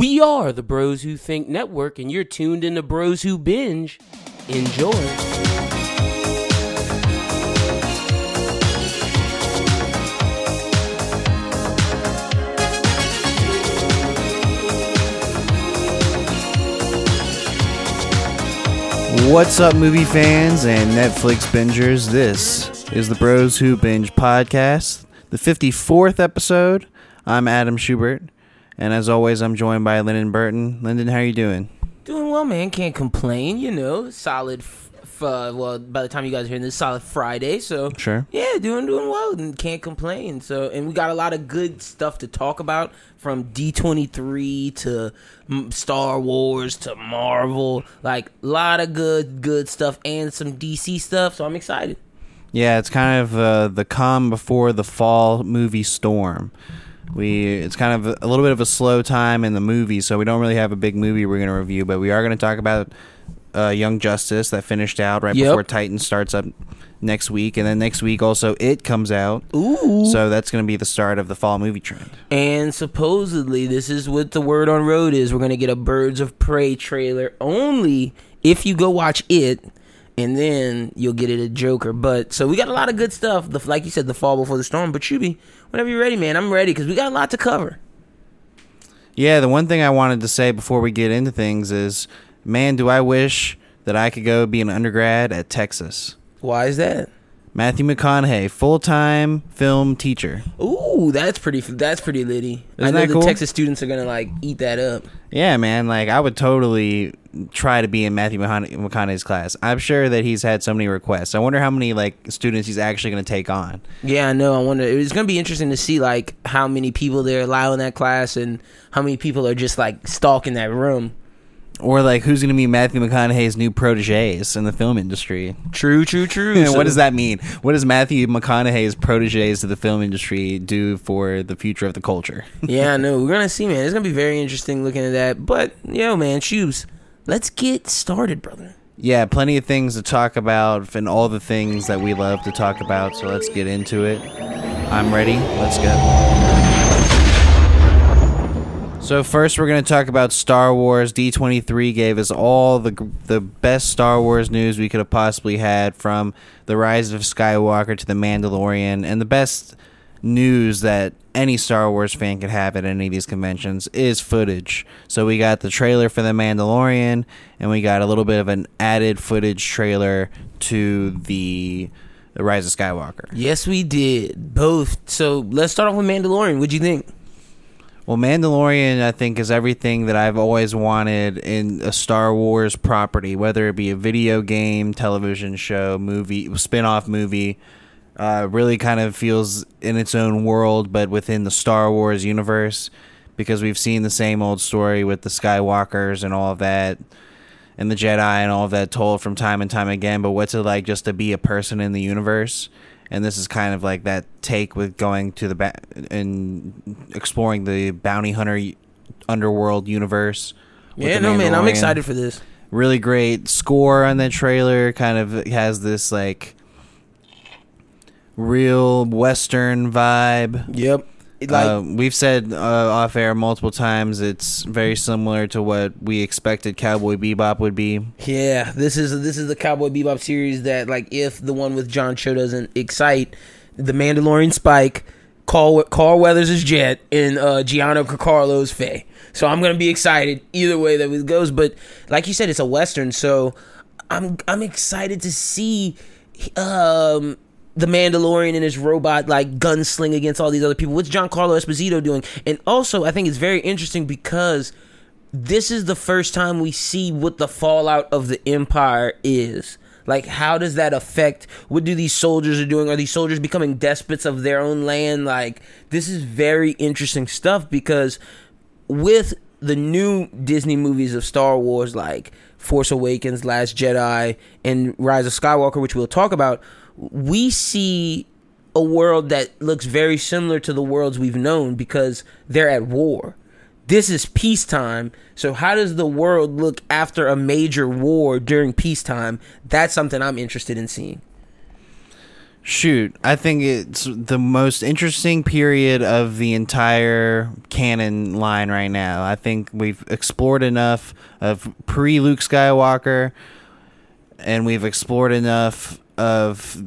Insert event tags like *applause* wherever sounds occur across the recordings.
We are the Bros Who Think Network, and you're tuned in to Bros Who Binge. Enjoy. What's up, movie fans and Netflix bingers? This is the Bros Who Binge podcast, the 54th episode. I'm Adam Schubert, and as always, I'm joined by Lyndon Burton. Lyndon, how are you doing? Doing well, man. Can't complain. You know, solid. F- f- uh, well, by the time you guys are hearing this, solid Friday. So Sure. yeah, doing doing well and can't complain. So and we got a lot of good stuff to talk about from D twenty three to Star Wars to Marvel. Like a lot of good good stuff and some DC stuff. So I'm excited. Yeah, it's kind of uh, the calm before the fall movie storm. We it's kind of a little bit of a slow time in the movie, so we don't really have a big movie we're going to review, but we are going to talk about uh, Young Justice that finished out right Yep. before Titan starts up next week, and then next week also it comes out. Ooh. So that's going to be the start of the fall movie trend. And supposedly, this is what the word on road is. We're gonna get a Birds of Prey trailer only if you go watch it, and then you'll get it a Joker. But so we got a lot of good stuff. The, like you said, the fall before the storm. But Shuby, whenever you're ready, man, I'm ready because we got a lot to cover. Yeah, the one thing I wanted to say before we get into things is, man, do I wish that I could go be an undergrad at Texas. Why is that? Matthew McConaughey, full time film teacher. Ooh, that's pretty. That's pretty litty. I Isn't know that the cool? Texas students are gonna like eat that up. Yeah, man, like I would totally try to be in Matthew McConaughey's class. I'm sure that he's had so many requests. I wonder how many like students he's actually going to take on. Yeah, I know. I wonder. It's gonna be interesting to see like how many people there allow in that class and how many people are just like stalking that room. Or like who's going to be Matthew McConaughey's new proteges in the film industry? True, true, true. And *laughs* what does that mean? What does Matthew McConaughey's proteges to the film industry do for the future of the culture? *laughs* yeah, I know. We're gonna see, man. It's gonna be very interesting looking at that. But yo, man, shoes. Let's get started, brother. yeah, plenty of things to talk about and all the things that we love to talk about. So let's get into it. I'm ready. Let's go. So first, we're going to talk about Star Wars. D23 gave us all the the best Star Wars news we could have possibly had, from the Rise of Skywalker to the Mandalorian, and the best news that any Star Wars fan could have at any of these conventions is footage. So we got the trailer for the Mandalorian, and we got a little bit of an added footage trailer to the Rise of Skywalker. Yes, we did both. So let's start off with Mandalorian. What'd you think? Well, Mandalorian, I think, is everything that I've always wanted in a Star Wars property, whether it be a video game, television show, movie, spin off movie. Uh, really kind of feels in its own world, but within the Star Wars universe, because we've seen the same old story with the Skywalkers and all of that, and the Jedi and all of that told from time and time again. But what's it like just to be a person in the universe? And this is kind of like that take with going to the ba- and exploring the bounty hunter underworld universe. Yeah, no, man, I'm excited for this. Really great score on that trailer. Kind of has this like real western vibe. Yep. Like, uh, we've said uh, off air multiple times, it's very similar to what we expected Cowboy Bebop would be. Yeah, this is this is the Cowboy Bebop series that like if the one with John Cho doesn't excite, the Mandalorian Spike, Carl Carl Weathers' is Jet, and uh, Carano Faye. So I'm gonna be excited either way that it goes. But like you said, it's a western, so I'm I'm excited to see um the Mandalorian and his robot like gunsling against all these other people. What's Giancarlo Esposito doing? And also, I think it's very interesting because this is the first time we see what the fallout of the empire is. Like, how does that affect? What do these soldiers are doing? Are these soldiers becoming despots of their own land? Like, this is very interesting stuff because with the new Disney movies of Star Wars, like Force Awakens, Last Jedi, and Rise of Skywalker, which we'll talk about, we see a world that looks very similar to the worlds we've known because they're at war. This is peacetime. So, how does the world look after a major war during peacetime? That's something I'm interested in seeing. Shoot, I think it's the most interesting period of the entire canon line right now. I think we've explored enough of pre Luke Skywalker, and we've explored enough of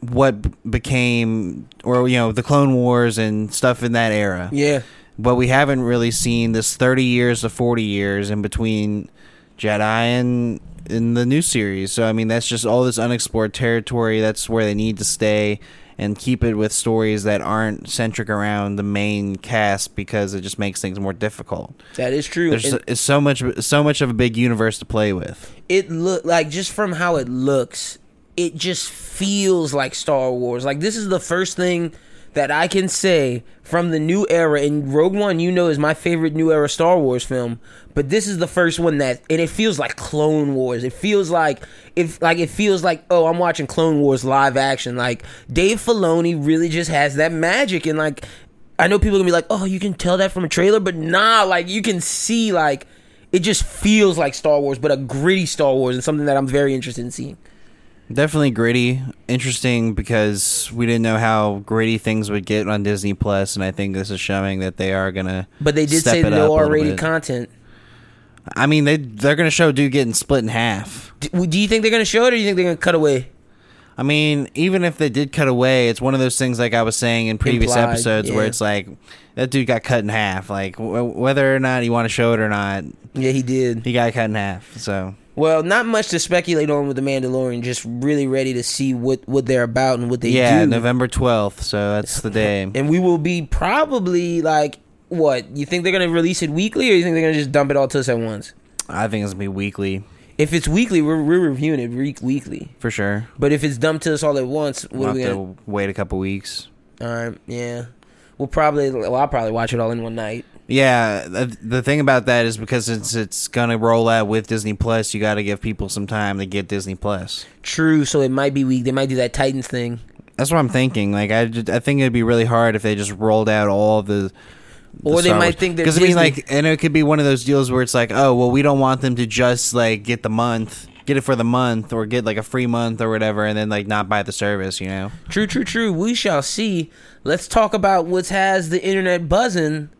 what became, or you know, the Clone Wars and stuff in that era. Yeah. But we haven't really seen this thirty years to forty years in between Jedi and in the new series. So I mean, that's just all this unexplored territory. That's where they need to stay and keep it with stories that aren't centric around the main cast because it just makes things more difficult. That is true. There's it's so much so much of a big universe to play with. it look like just from how it looks, it just feels like Star Wars. Like this is the first thing that I can say from the new era. And Rogue One, you know, is my favorite new era Star Wars film. But this is the first one that, and it feels like Clone Wars. It feels like if like it feels like oh, I'm watching Clone Wars live action. Like Dave Filoni really just has that magic, and like I know people gonna be like, oh, you can tell that from a trailer, but nah, like you can see like it just feels like Star Wars, but a gritty Star Wars, and something that I'm very interested in seeing. Definitely gritty, interesting because we didn't know how gritty things would get on Disney Plus, and I think this is showing that they are gonna. But they did say it up a no R-rated content. I mean, they they're gonna show dude getting split in half. Do, do you think they're gonna show it, or do you think they're gonna cut away? I mean, even if they did cut away, it's one of those things like I was saying in previous Implied, episodes where it's like that dude got cut in half. Like w- whether or not you want to show it or not, Yeah, he did. he got cut in half. So Well, not much to speculate on with the Mandalorian. Just really ready to see what what they're about and what they yeah, do. Yeah, November twelfth. So that's the day. *laughs* and we will be probably like what you think they're gonna release it weekly, or you think they're gonna just dump it all to us at once? I think it's gonna be weekly If it's weekly, we're, we're reviewing it week weekly. for sure. But if it's dumped to us all at once, what We'll we gonna? to wait a couple weeks. All right, yeah. We'll probably. Well, I'll probably watch it all in one night. Yeah, the, the thing about that is because it's it's gonna roll out with Disney Plus, you got to give people some time to get Disney Plus. True. So it might be weak. They might do that Titans thing. That's what I'm thinking. Like I, ju- I think it'd be really hard if they just rolled out all of the. Or they might think they're because I mean, Disney. like, and it could be one of those deals where it's like, oh, well, we don't want them to just like get the month, get it for the month, or get like a free month or whatever, and then like not buy the service. You know? True, true, true. We shall see. Let's talk about what has the internet buzzing.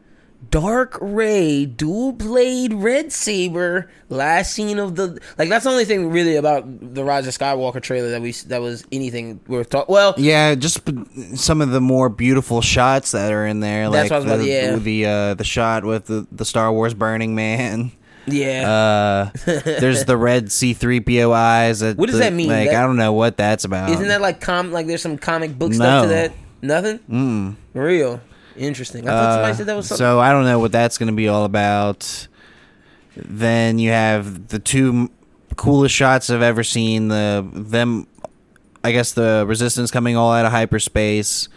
Dark Rey, dual blade red saber. Last scene of the like. That's the only thing really about the Rise of Skywalker trailer that we that was anything worth talking. Well, Yeah, just p- some of the more beautiful shots that are in there, That's like what I was about the yeah. the uh, the shot with the, the Star Wars Burning Man. yeah. Uh, there's the red C-3PO eyes. What does the- that mean? Like That- I don't know what that's about. Isn't that like com like there's some comic book stuff to that? Nothing. Mm. Real interesting. I thought somebody Uh, said that was something. so I don't know what that's going to be all about. Then you have the two coolest shots I've ever seen. The them, I guess the resistance coming all out of hyperspace,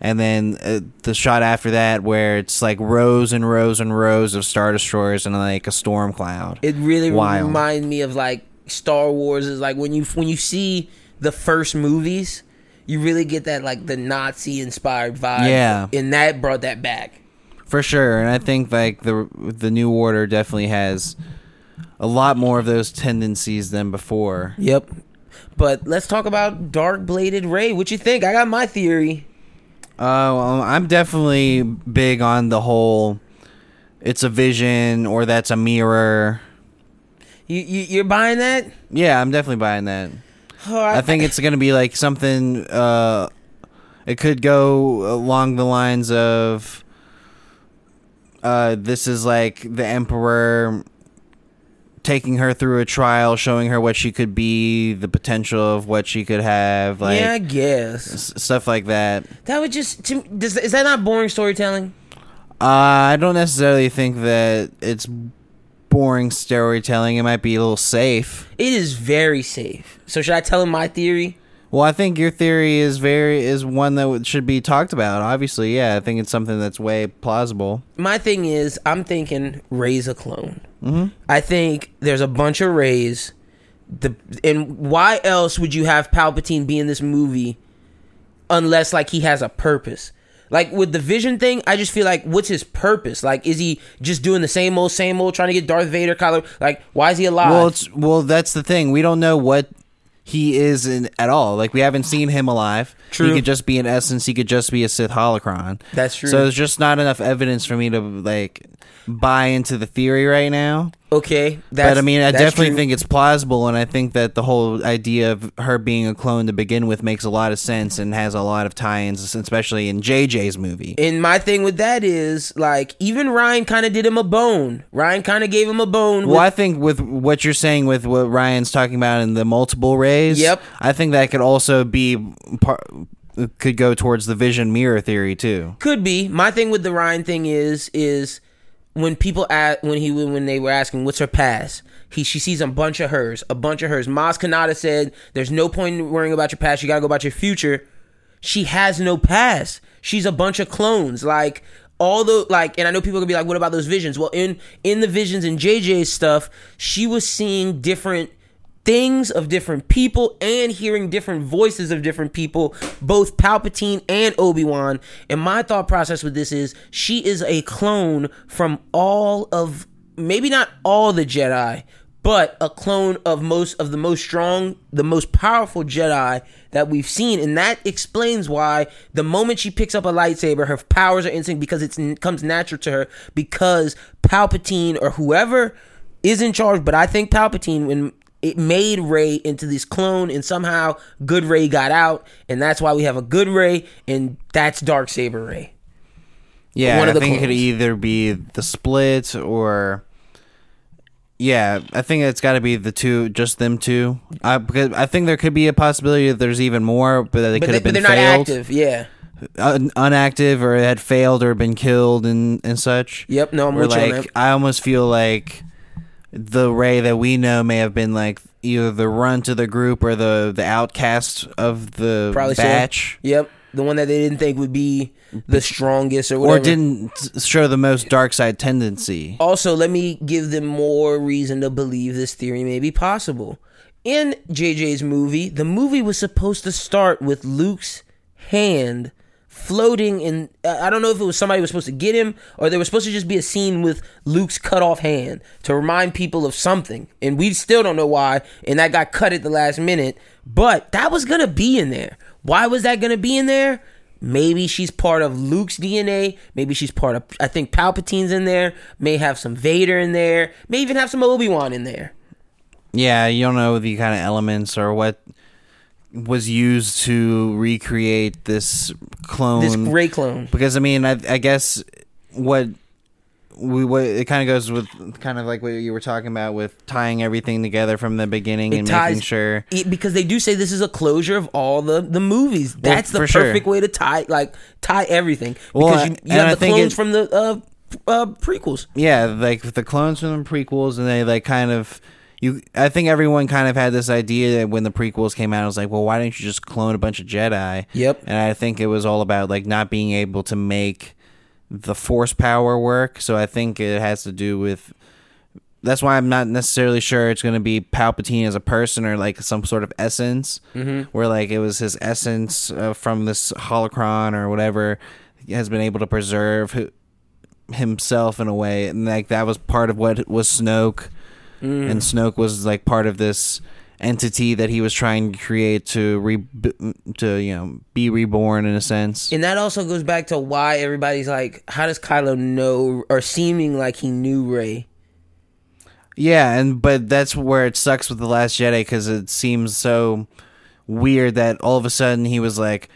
and then uh, the shot after that where it's like rows and rows and rows of star destroyers and like a storm cloud. It really Wild. reminded me of like Star Wars is like when you when you see the first movies, you really get that like the Nazi inspired vibe. Yeah. and that brought that back. For sure, and I think like the the new order definitely has a lot more of those tendencies than before. Yep. But let's talk about Dark Bladed Rey. What you think? I got my theory. Uh, well, I'm definitely big on the whole. It's a vision, or that's a mirror. You, you you're buying that? Yeah, I'm definitely buying that. I think it's gonna be like something. Uh, it could go along the lines of. Uh, this is like the emperor taking her through a trial, showing her what she could be, the potential of what she could have, like yeah, I guess stuff like that. that would just. To, does, is that not boring storytelling? Uh, I don't necessarily think that it's boring storytelling. It might be a little safe. It is very safe. So should I tell him my theory? Well, I think your theory is very is one that should be talked about. Obviously, yeah, I think it's something that's way plausible. my thing is I'm thinking Rey's a clone. Mm-hmm. I think there's a bunch of Reys. The and why else would you have Palpatine be in this movie unless like he has a purpose? Like with the Vision thing, I just feel like what's his purpose? Like is he just doing the same old same old trying to get Darth Vader collar? Like why is he alive? Well, it's well that's the thing. We don't know what he is in at all. Like we haven't seen him alive. True. He could just be an essence. He could just be a Sith holocron. That's true. So there's just not enough evidence for me to like buy into the theory right now. Okay, that's, but I mean, I definitely true. think it's plausible, and I think that the whole idea of her being a clone to begin with makes a lot of sense and has a lot of tie-ins, especially in JJ's movie. And my thing with that is like even Ryan kind of did him a bone. Ryan kind of gave him a bone. Well, with- I think with what you're saying with what Ryan's talking about in the multiple Reys, Yep. I think that could also be part could go towards the vision mirror theory too. Could be. My thing with the Ryan thing is is when people at when he when they were asking what's her past, he she sees a bunch of hers, a bunch of hers. Maz Kanata said, "There's no point in worrying about your past. You gotta go about your future." She has no past. She's a bunch of clones. Like all the like, and I know people could be like, "What about those visions?" Well, in in the visions and JJ's stuff, she was seeing different things of different people and hearing different voices of different people, both Palpatine and Obi Wan. And my thought process with this is she is a clone from all of, maybe not all the Jedi, but a clone of most of the most strong, the most powerful Jedi that we've seen, and that explains why the moment she picks up a lightsaber, her powers are instant because it comes natural to her because Palpatine or whoever is in charge. But I think Palpatine, when it made Rey into this clone, and somehow good Rey got out, and that's why we have a good Rey, and that's Dark Saber Rey. Yeah, One of I the think it could either be the split or yeah, I think it's got to be the two, just them two. I because I think there could be a possibility that there's even more, but that they could have but been they're not failed, active. Yeah. Un- unactive, or had failed or been killed and and such. Yep. No, I'm Or with you on like that. I almost feel like the Rey that we know may have been like either the runt of the group or the the outcast of the Probably so. batch. Yep. The one that they didn't think would be the strongest or Or didn't show the most dark side tendency. Also, let me give them more reason to believe this theory may be possible. In JJ's movie, the movie was supposed to start with Luke's hand floating in. I don't know if it was somebody was supposed to get him or there was supposed to just be a scene with Luke's cut off hand to remind people of something. And we still don't know why. And that got cut at the last minute. But that was going to be in there. Why was that going to be in there? Maybe she's part of Luke's DNA. Maybe she's part of. I think Palpatine's in there. May have some Vader in there. May even have some Obi Wan in there. Yeah, you don't know the kind of elements or what was used to recreate this clone. This Rey clone. because I mean, I, I guess what we what it kind of goes with kind of like what you were talking about with tying everything together from the beginning It and ties- making sure. It, because they do say this is a closure of all the the movies. Well, That's the for sure. perfect way to tie like tie everything. Well, Because you, you and I have the clones it- from the uh, uh, prequels. Yeah, like the clones from the prequels, and they like kind of. You, I think everyone kind of had this idea that when the prequels came out, it was like, well, why didn't you just clone a bunch of Jedi? Yep. And I think it was all about like not being able to make the force power work. So I think it has to do with. That's why I'm not necessarily sure it's going to be Palpatine as a person or like some sort of essence, mm-hmm. where like it was his essence uh, from this holocron or whatever has been able to preserve hi- himself in a way, and like that was part of what was Snoke, Mm. and Snoke was like part of this entity that he was trying to create to re to you know be reborn in a sense. And that also goes back to why everybody's like, how does Kylo know or seeming like he knew Rey? Yeah, and but that's where it sucks with the Last Jedi because it seems so weird that all of a sudden he was like,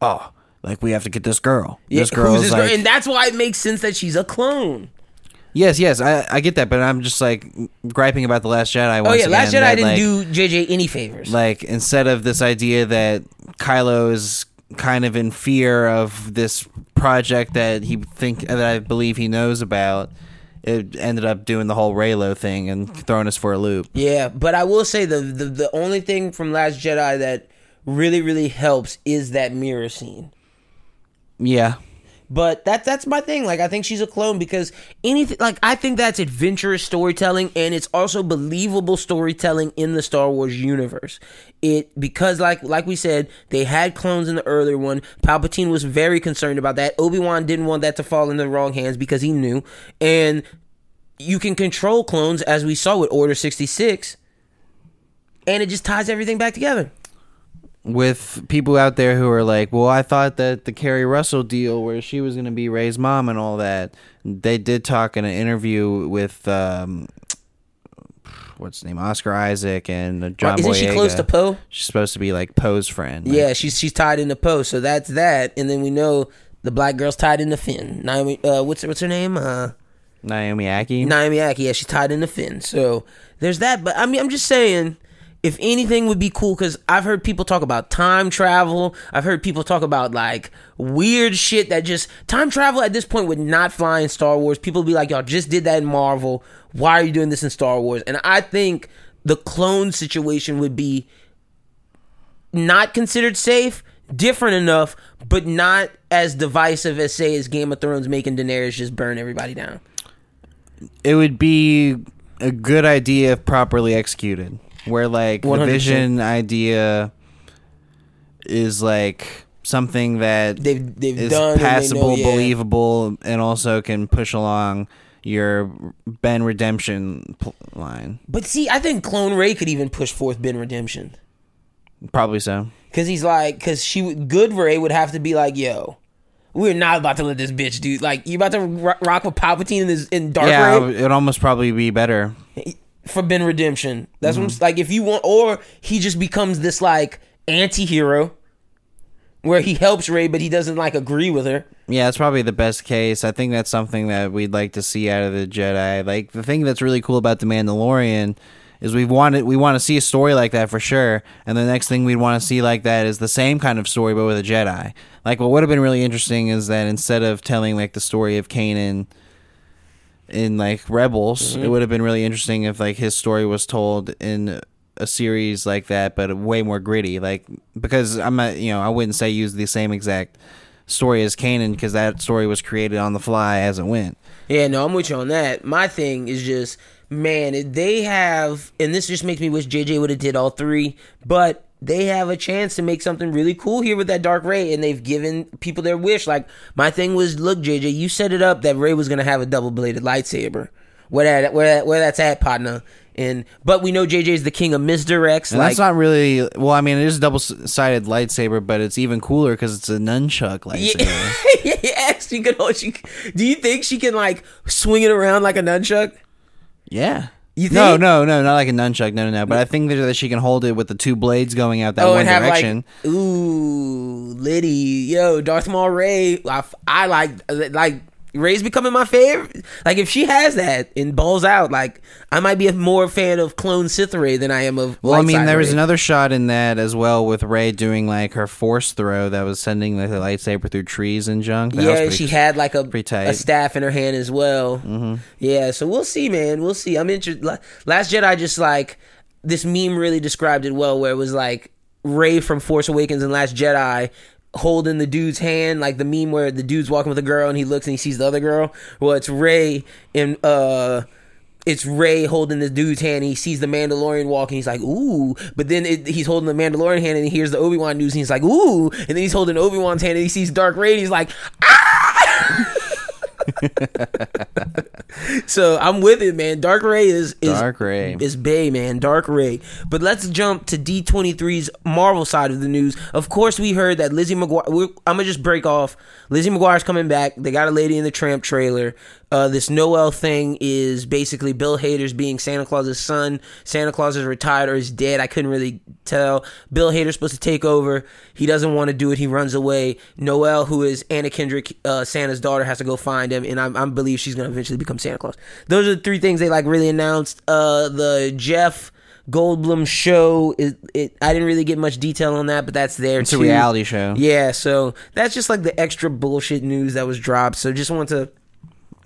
"Oh, like we have to get this girl. this girl is this girl? And that's why it makes sense that she's a clone. Yes, yes, I I get that, but I'm just like griping about the Last Jedi. Oh Once yeah, Last again, Jedi that, didn't like, do JJ any favors. like instead of this idea that Kylo is kind of in fear of this project that he think that I believe he knows about. It ended up doing the whole Reylo thing and throwing us for a loop. Yeah, but I will say the, the the only thing from Last Jedi that really really helps is that mirror scene. Yeah, But that that's my thing. Like I think she's a clone because anything like I think that's adventurous storytelling and it's also believable storytelling in the Star Wars universe. It because like like we said, they had clones in the earlier one. Palpatine was very concerned about that. Obi-Wan didn't want that to fall in the wrong hands because he knew. And you can control clones as we saw with Order 66. and it just ties everything back together. With people out there who are like, well, I thought that the Keri Russell deal where she was going to be Rey's mom and all that, they did talk in an interview with, um, what's his name, Oscar Isaac and uh, John Isn't she close to Poe? She's supposed to be like Poe's friend. Like, Yeah, she's she's tied into Poe, so that's that. And then we know the black girl's tied into Finn. Naomi, uh, what's what's her name? Uh, Naomi Ackie. Naomi Ackie. Yeah, she's tied into Finn. So there's that. But I mean, I'm just saying, if anything would be cool, because I've heard people talk about time travel. I've heard people talk about like weird shit that just time travel at this point would not fly in Star Wars. People be like, y'all just did that in Marvel. Why are you doing this in Star Wars? And I think the clone situation would be not considered safe, different enough, but not as divisive as say as Game of Thrones making Daenerys just burn everybody down. it would be a good idea if properly executed. Where like the 100%. vision idea is like something that They've they've is done and they know, passable, yeah. believable, and also can push along your Ben redemption pl- line. But see, I think Clone Rey could even push forth Ben Redemption Probably so. because he's like, because she good Rey would have to be like, yo. We're not about to let this bitch do like you about to rock with Palpatine in this in Dark yeah, Rey it'd almost probably be better. For Ben Redemption. That's what I'm Mm-hmm. like if you want, or he just becomes this like anti-hero where he helps Rey, but he doesn't like agree with her. Yeah, that's probably the best case. I think that's something that we'd like to see out of the Jedi. Like the thing that's really cool about the Mandalorian is we wanted we want to see a story like that for sure. And the next thing we'd want to see like that is the same kind of story but with a Jedi. Like what would have been really interesting is that instead of telling like the story of Kanan in like Rebels, it mm-hmm. would have been really interesting if like his story was told in a series like that, but way more gritty. Like because I'm not, you know, I wouldn't say use the same exact story as Kanan because that story was created on the fly as it went. Yeah, no, I'm with you on that. My thing is just, man, they have, and this just makes me wish JJ would have did all three, but they have a chance to make something really cool here with that Dark Rey, and they've given people their wish. Like my thing was, look, JJ, you set it up that Rey was gonna have a double bladed lightsaber. Where that, where that, where that's at, partner. And but we know JJ's the king of misdirects. And like that's not really well. I mean, it is a double-sided lightsaber, but it's even cooler because it's a nunchuck *laughs* lightsaber. *laughs* yeah, yeah, she can. hold- She, do you think she can like swing it around like a nunchuck? yeah. You No, think? no, no, not like a nunchuck. No, no, no. But I think that that she can hold it with the two blades going out that oh, one and have direction. like, ooh, Liddy, yo, Darth Maul Rey. I, I like, like Rey's becoming my favorite. Like if she has that and balls out, like I might be a more fan of clone Sith Rey than I am of. Well, I mean, there was another shot in that as well with Rey doing like her force throw that was sending like, the lightsaber through trees and junk. That yeah, pretty she had like a a staff in her hand as well. Mm-hmm. Yeah, so we'll see, man. We'll see. I'm interested. Last Jedi, just like this meme really described it well, where it was like Rey from Force Awakens and Last Jedi holding the dude's hand, like the meme where the dude's walking with a girl and he looks and he sees the other girl. Well, it's Rey and uh. It's Rey holding this dude's hand. And he sees the Mandalorian walking. He's like, "Ooh!" But then it, he's holding the Mandalorian hand, and he hears the Obi Wan news. And he's like, "Ooh!" And then he's holding Obi Wan's hand, and he sees Dark Rey. He's like, "Ah!" *laughs* *laughs* so I'm with it, man. Dark Rey is is Dark Rey. is Bay, man. Dark Rey. But let's jump to D23's Marvel side of the news. Of course, we heard that Lizzie McGuire. I'm gonna just break off. Lizzie McGuire's coming back. They got a Lady and the Tramp trailer. Uh, this Noelle thing is basically Bill Hader's being Santa Claus's son. Santa Claus is retired or is dead. I couldn't really tell. Bill Hader's supposed to take over. He doesn't want to do it. He runs away. Noelle, who is Anna Kendrick, uh, Santa's daughter, has to go find him, and I, I believe she's gonna eventually become Santa Claus. Those are the three things they like really announced. Uh, the Jeff. Goldblum show is it I didn't really get much detail on that, but that's there It's too. a reality show. Yeah, so that's just like the extra bullshit news that was dropped. So just want to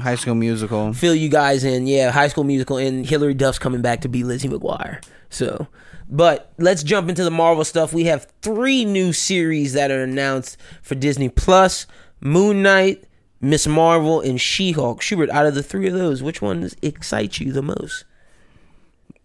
High School Musical. fill you guys in. Yeah, High School Musical and Hilary Duff's coming back to be Lizzie McGuire. So, but let's jump into the Marvel stuff. We have three new series that are announced for Disney Plus: Moon Knight, Miss Marvel, and She-Hulk. Schubert, out of the three of those, which one excites you the most?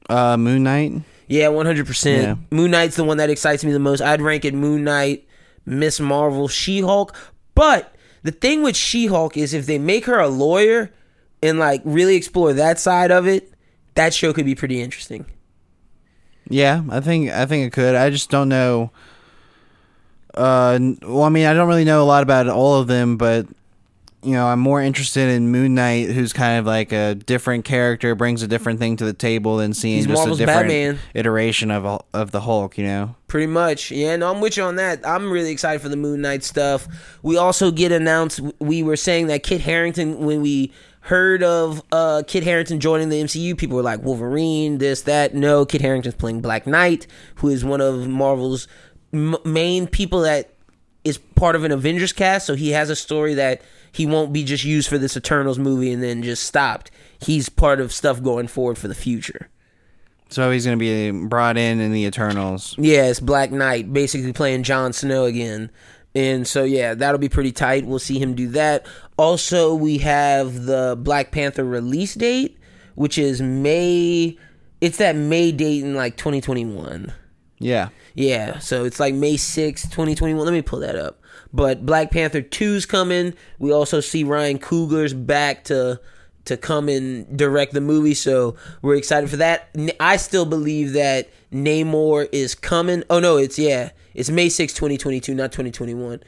Uh, Moon Knight. Yeah, one hundred percent. Moon Knight's the one that excites me the most. I'd rank it Moon Knight, Miss Marvel, She Hulk. But the thing with She Hulk is if they make her a lawyer and like really explore that side of it, that show could be pretty interesting. Yeah, I think I think it could. I just don't know. Uh, well, I mean, I don't really know a lot about all of them, but you know, I'm more interested in Moon Knight, who's kind of like a different character, brings a different thing to the table than seeing He's just Marvel's a different Batman. iteration of of the Hulk. You know. Pretty much. Yeah, no, I'm with you on that. I'm really excited for the Moon Knight stuff. We also get announced, we were saying that Kit Harington, when we heard of uh, Kit Harington joining the MCU, people were like, Wolverine, this, that. No, Kit Harington's playing Black Knight, who is one of Marvel's m- main people that is part of an Avengers cast. So he has a story that he won't be just used for this Eternals movie and then just stopped. He's part of stuff going forward for the future. So he's going to be brought in in the Eternals. Yeah, it's Black Knight, basically playing Jon Snow again. And so yeah, that'll be pretty tight. We'll see him do that. Also, we have the Black Panther release date, which is May it's that May date in like 2021. Yeah. Yeah, so it's like May 6th, 2021. Let me pull that up. But Black Panther 2's coming. We also see Ryan Coogler's back to to come and direct the movie, so we're excited for that. I still believe that Namor is coming. Oh no, it's yeah. It's May 6th, 2022, not 2021.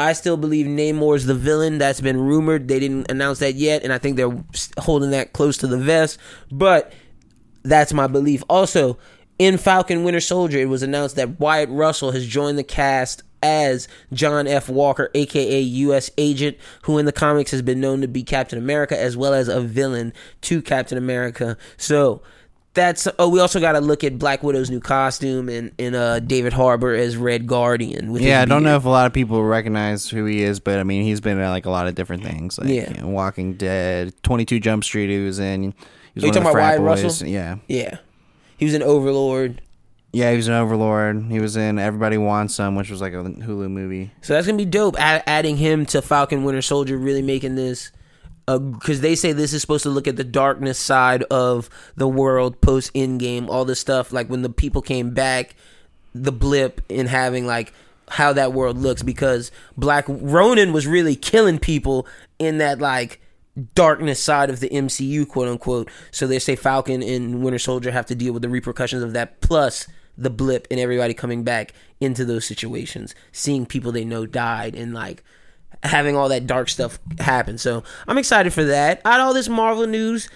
I still believe Namor's the villain. That's been rumored. They didn't announce that yet, and I think they're holding that close to the vest. But that's my belief. Also, in Falcon Winter Soldier, it was announced that Wyatt Russell has joined the cast as John F. Walker, aka U.S. Agent, who in the comics has been known to be Captain America as well as a villain to Captain America. So that's oh, we also got to look at Black Widow's new costume and and uh, David Harbour as Red Guardian. With Yeah, I don't know if a lot of people recognize who he is, but I mean, he's been in like a lot of different things, like Yeah. you know, Walking Dead, Twenty Two Jump Street. He was in. He was Are you talking about Wyatt. Russell? Yeah, Yeah, he was an Overlord. Yeah, he was an Overlord. He was in Everybody Wants Some, which was like a Hulu movie. So that's gonna be dope. Add, adding him to Falcon Winter Soldier, really making this, because they say this is supposed to look at the darkness side of the world post Endgame, all this stuff. Like when the people came back, the blip in having like how that world looks. Because Black Ronin was really killing people in that like darkness side of the MCU, quote unquote. So they say Falcon and Winter Soldier have to deal with the repercussions of that, plus the blip and everybody coming back into those situations, seeing people they know died, and like having all that dark stuff happen. So I'm excited for that. Out all this Marvel news,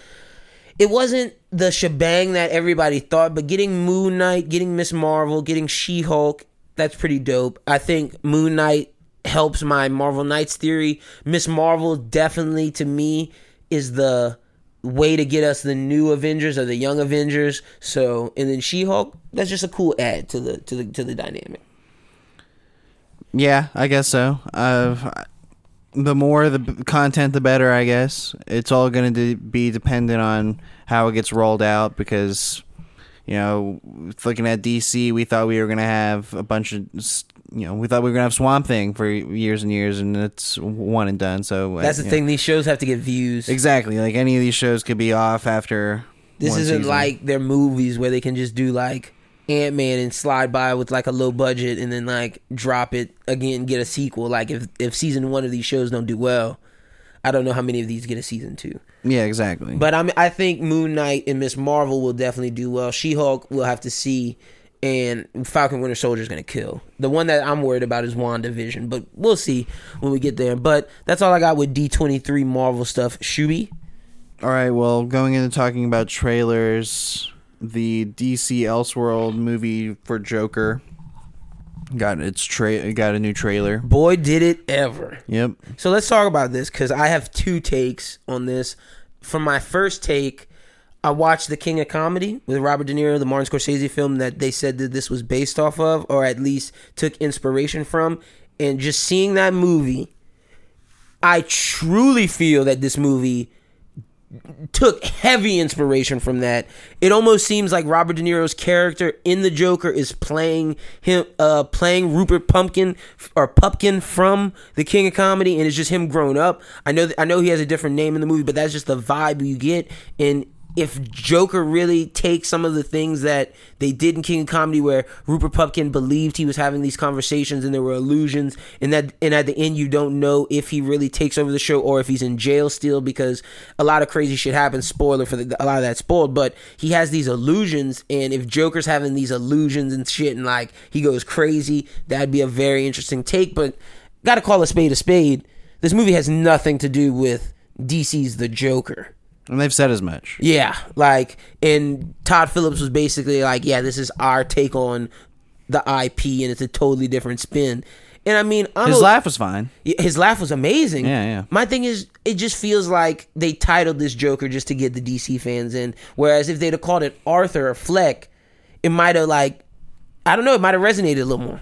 it wasn't the shebang that everybody thought, but getting Moon Knight, getting Miss Marvel, getting She Hulk, that's pretty dope. I think Moon Knight helps my Marvel Knights theory. Miss Marvel definitely to me is the way to get us the new Avengers or the young Avengers. So and then She Hulk, that's just a cool add to the to the to the dynamic. Yeah, I guess so. Uh, the more the content, the better. I guess it's all going to be dependent on how it gets rolled out because. You know, looking at DC, we thought we were gonna have a bunch of, you know, we thought we were gonna have Swamp Thing for years and years, and it's one and done. So uh, That's the you know. thing. These shows have to get views. Exactly. Like any of these shows could be off after. This isn't season. like their movies where they can just do like Ant Man and slide by with like a low budget and then like drop it again, get a sequel. Like if if season one of these shows don't do well, I don't know how many of these get a season two. Yeah, exactly. But I'm I think Moon Knight and Miss Marvel will definitely do well. She Hulk will have to see, and Falcon Winter Soldier is gonna kill. The one that I'm worried about is WandaVision, but we'll see when we get there. But that's all I got with D23 Marvel stuff. Shuby. All right. Well, going into talking about trailers, the DC Elseworld movie for Joker got its tra- got a new trailer. Boy, did it ever. Yep. So let's talk about this because I have two takes on this. For my first take, I watched The King of Comedy with Robert De Niro, the Martin Scorsese film that they said that this was based off of, or at least took inspiration from. And just seeing that movie, I truly feel that this movie took heavy inspiration from that. It almost seems like Robert De Niro's character in the Joker is playing him uh playing Rupert Pumpkin or Pupkin from The King of Comedy and it's just him grown up. I know I know he has a different name in the movie, but that's just the vibe you get and if Joker really takes some of the things that they did in King of Comedy, where Rupert Pupkin believed he was having these conversations and there were illusions, and that and at the end you don't know if he really takes over the show or if he's in jail still because a lot of crazy shit happens. Spoiler for the, a lot of that spoiled, but he has these illusions, and if Joker's having these illusions and shit, and like he goes crazy, that'd be a very interesting take. But gotta call a spade a spade. This movie has nothing to do with DC's The Joker. And they've said as much. Yeah, like, and Todd Phillips was basically like, yeah, this is our take on the IP, and it's a totally different spin. And I mean, I His don't- laugh was fine. his laugh was amazing. Yeah, yeah. My thing is, it just feels like they titled this Joker just to get the DC fans in. Whereas if they'd have called it Arthur or Fleck, it might have like, I don't know, it might have resonated a little more.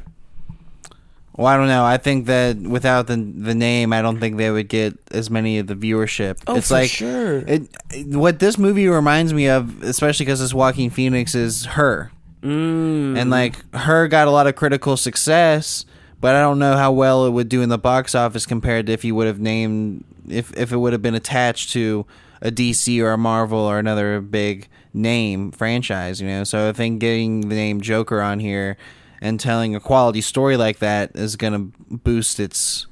Well, I don't know. I think that without the the name, I don't think they would get as many of the viewership. Oh, it's for like sure. It, it- what this movie reminds me of, especially because it's Joaquin Phoenix, is her, Mm. and like her got a lot of critical success, but I don't know how well it would do in the box office compared to if you would have named if if it would have been attached to a DC or a Marvel or another big name franchise. You know, so I think getting the name Joker on here and telling a quality story like that is going to boost its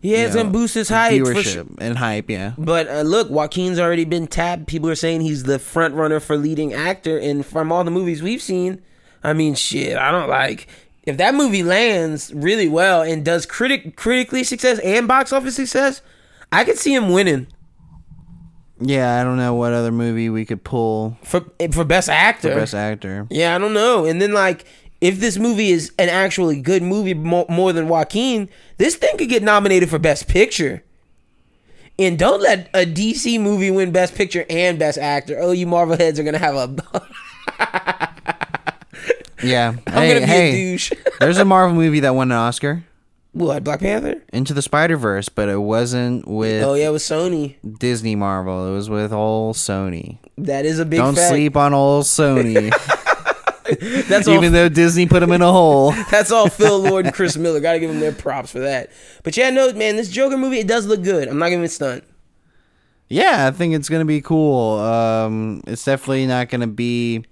Yeah, it's you gonna boost his hype for viewership sure. and hype. Yeah, But uh, look, Joaquin's already been tapped. People are saying he's the front runner for leading actor, and from all the movies we've seen, I mean, shit, I don't like if that movie lands really well and does critic critically success and box office success. I could see him winning yeah. I don't know what other movie we could pull for for best actor. for best actor. Yeah, I don't know. And then like, if this movie is an actually good movie more, more than Joaquin, this thing could get nominated for best picture. And don't let a DC movie win best picture and best actor. Oh, you Marvel heads are gonna have a. *laughs* Yeah, I'm hey, gonna be hey, a douche. *laughs* there's a Marvel movie that won an Oscar, what Black Panther? Into the Spider Verse, but it wasn't with Oh yeah, it was Sony. Disney Marvel. It was with old Sony. That is a big. Don't fact. sleep on old Sony, *laughs* *laughs* That's all. even though Disney put him in a hole. *laughs* That's all Phil Lord and Chris Miller. Gotta give them their props for that. But yeah, no, man, this Joker movie it does look good. I'm not giving it stunt. Yeah, I think it's gonna be cool. Um, it's definitely not gonna be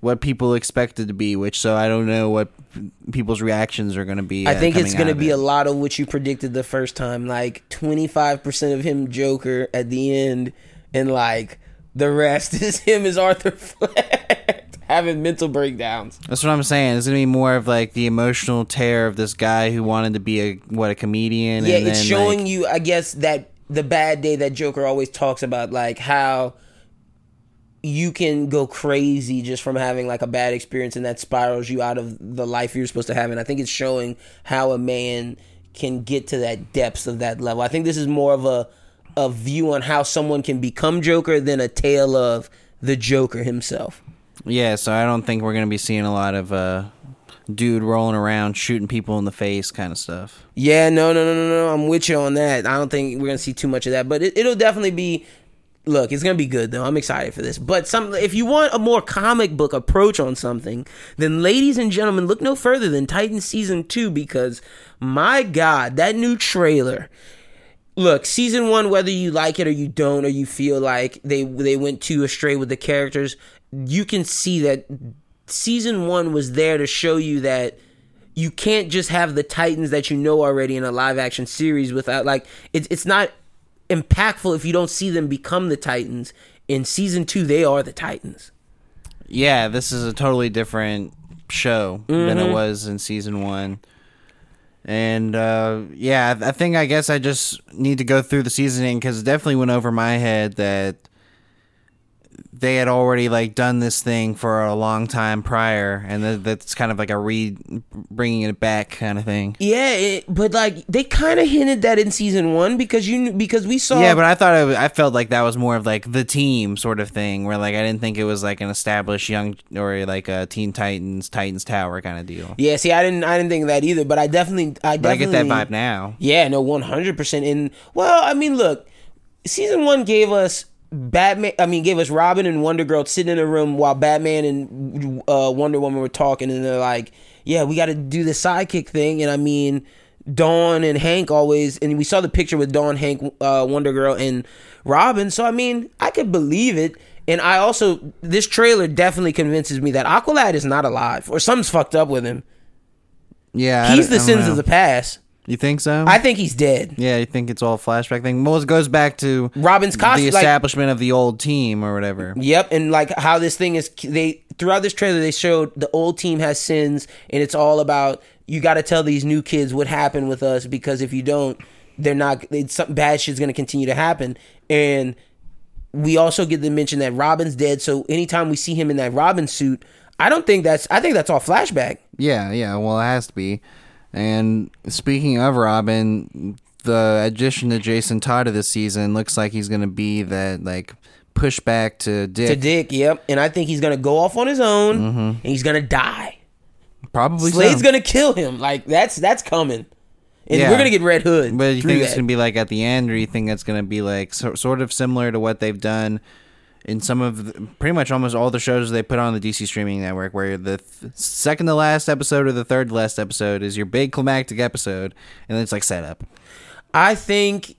what people expect it to be, which so I don't know what people's reactions are gonna be. I uh, think it's going to be it. a lot of what you predicted the first time, like 25% of him Joker at the end, and like the rest *laughs* is him as Arthur Fleck having mental breakdowns. That's what I'm saying. It's gonna be more of like the emotional tear of this guy who wanted to be a what a comedian. Yeah, it's then, showing like, you, I guess, that the bad day that Joker always talks about, like how you can go crazy just from having like a bad experience and that spirals you out of the life you're supposed to have. And I think it's showing how a man can get to that depths of that level. I think this is more of a a view on how someone can become Joker than a tale of the Joker himself. Yeah, so I don't think we're gonna be seeing a lot of uh, dude rolling around shooting people in the face kind of stuff. Yeah, no, no, no, no, no. I'm with you on that. I don't think we're gonna see too much of that, but it, it'll definitely be. Look, it's gonna be good though. I'm excited for this. But some, if you want a more comic book approach on something, then ladies and gentlemen, look no further than Titan season two because my God, that new trailer. Look, season one, whether you like it or you don't, or you feel like they they went too astray with the characters, you can see that season one was there to show you that you can't just have the Titans that you know already in a live action series without like it's it's not impactful if you don't see them become the Titans. In season two, they are the Titans. Yeah, this is a totally different show than Mm-hmm. it was in season one. And uh, yeah, I I think I guess I just need to go through the seasoning because it definitely went over my head that they had already like done this thing for a long time prior, and that, that's kind of like a re bringing it back kind of thing. Yeah, it, but like they kind of hinted that in season one because you because we saw Yeah, but I thought it was, I felt like that was more of like the team sort of thing, where like I didn't think it was like an established young or like a Teen Titans Titans Tower kind of deal. yeah. See, I didn't I didn't think of that either, but I definitely I But I definitely get that vibe now. Yeah, no, one hundred percent. And well, I mean, look, season one gave us Batman. I mean, gave us Robin and Wonder Girl sitting in a room while Batman and uh, Wonder Woman were talking, and they're like, "Yeah, we got to do the sidekick thing." And I mean, Dawn and Hank always, and we saw the picture with Dawn, Hank, uh, Wonder Girl, and Robin. So I mean, I could believe it. And I also this trailer definitely convinces me that Aqualad is not alive or something's fucked up with him. Yeah, He's the sins know. of the past. You think so? I think he's dead. yeah, you think it's all a flashback thing? Well, it goes back to Robin's the costume, like establishment of the old team or whatever. Yep, and like how this thing is they throughout this trailer they showed the old team has sins and it's all about you got to tell these new kids what happened with us because if you don't they're not it's something bad shit's going to continue to happen and we also get to mention that Robin's dead so anytime we see him in that Robin suit I don't think that's I think that's all flashback. Yeah, yeah. Well, it has to be. And speaking of Robin, the addition to Jason Todd of this season looks like he's going to be that like pushback to Dick. To Dick, yep, and I think he's going to go off on his own mm-hmm. and he's going to die. Probably Slade's so. going to kill him. Like that's that's coming. And Yeah. we're going to get Red Hood. But you think it's going to be like at the end, or you think it's going to be like so, sort of similar to what they've done in some of the, pretty much almost all the shows they put on the DC streaming network, where the th- second to last episode or the third to last episode is your big climactic episode, and then it's like setup. I think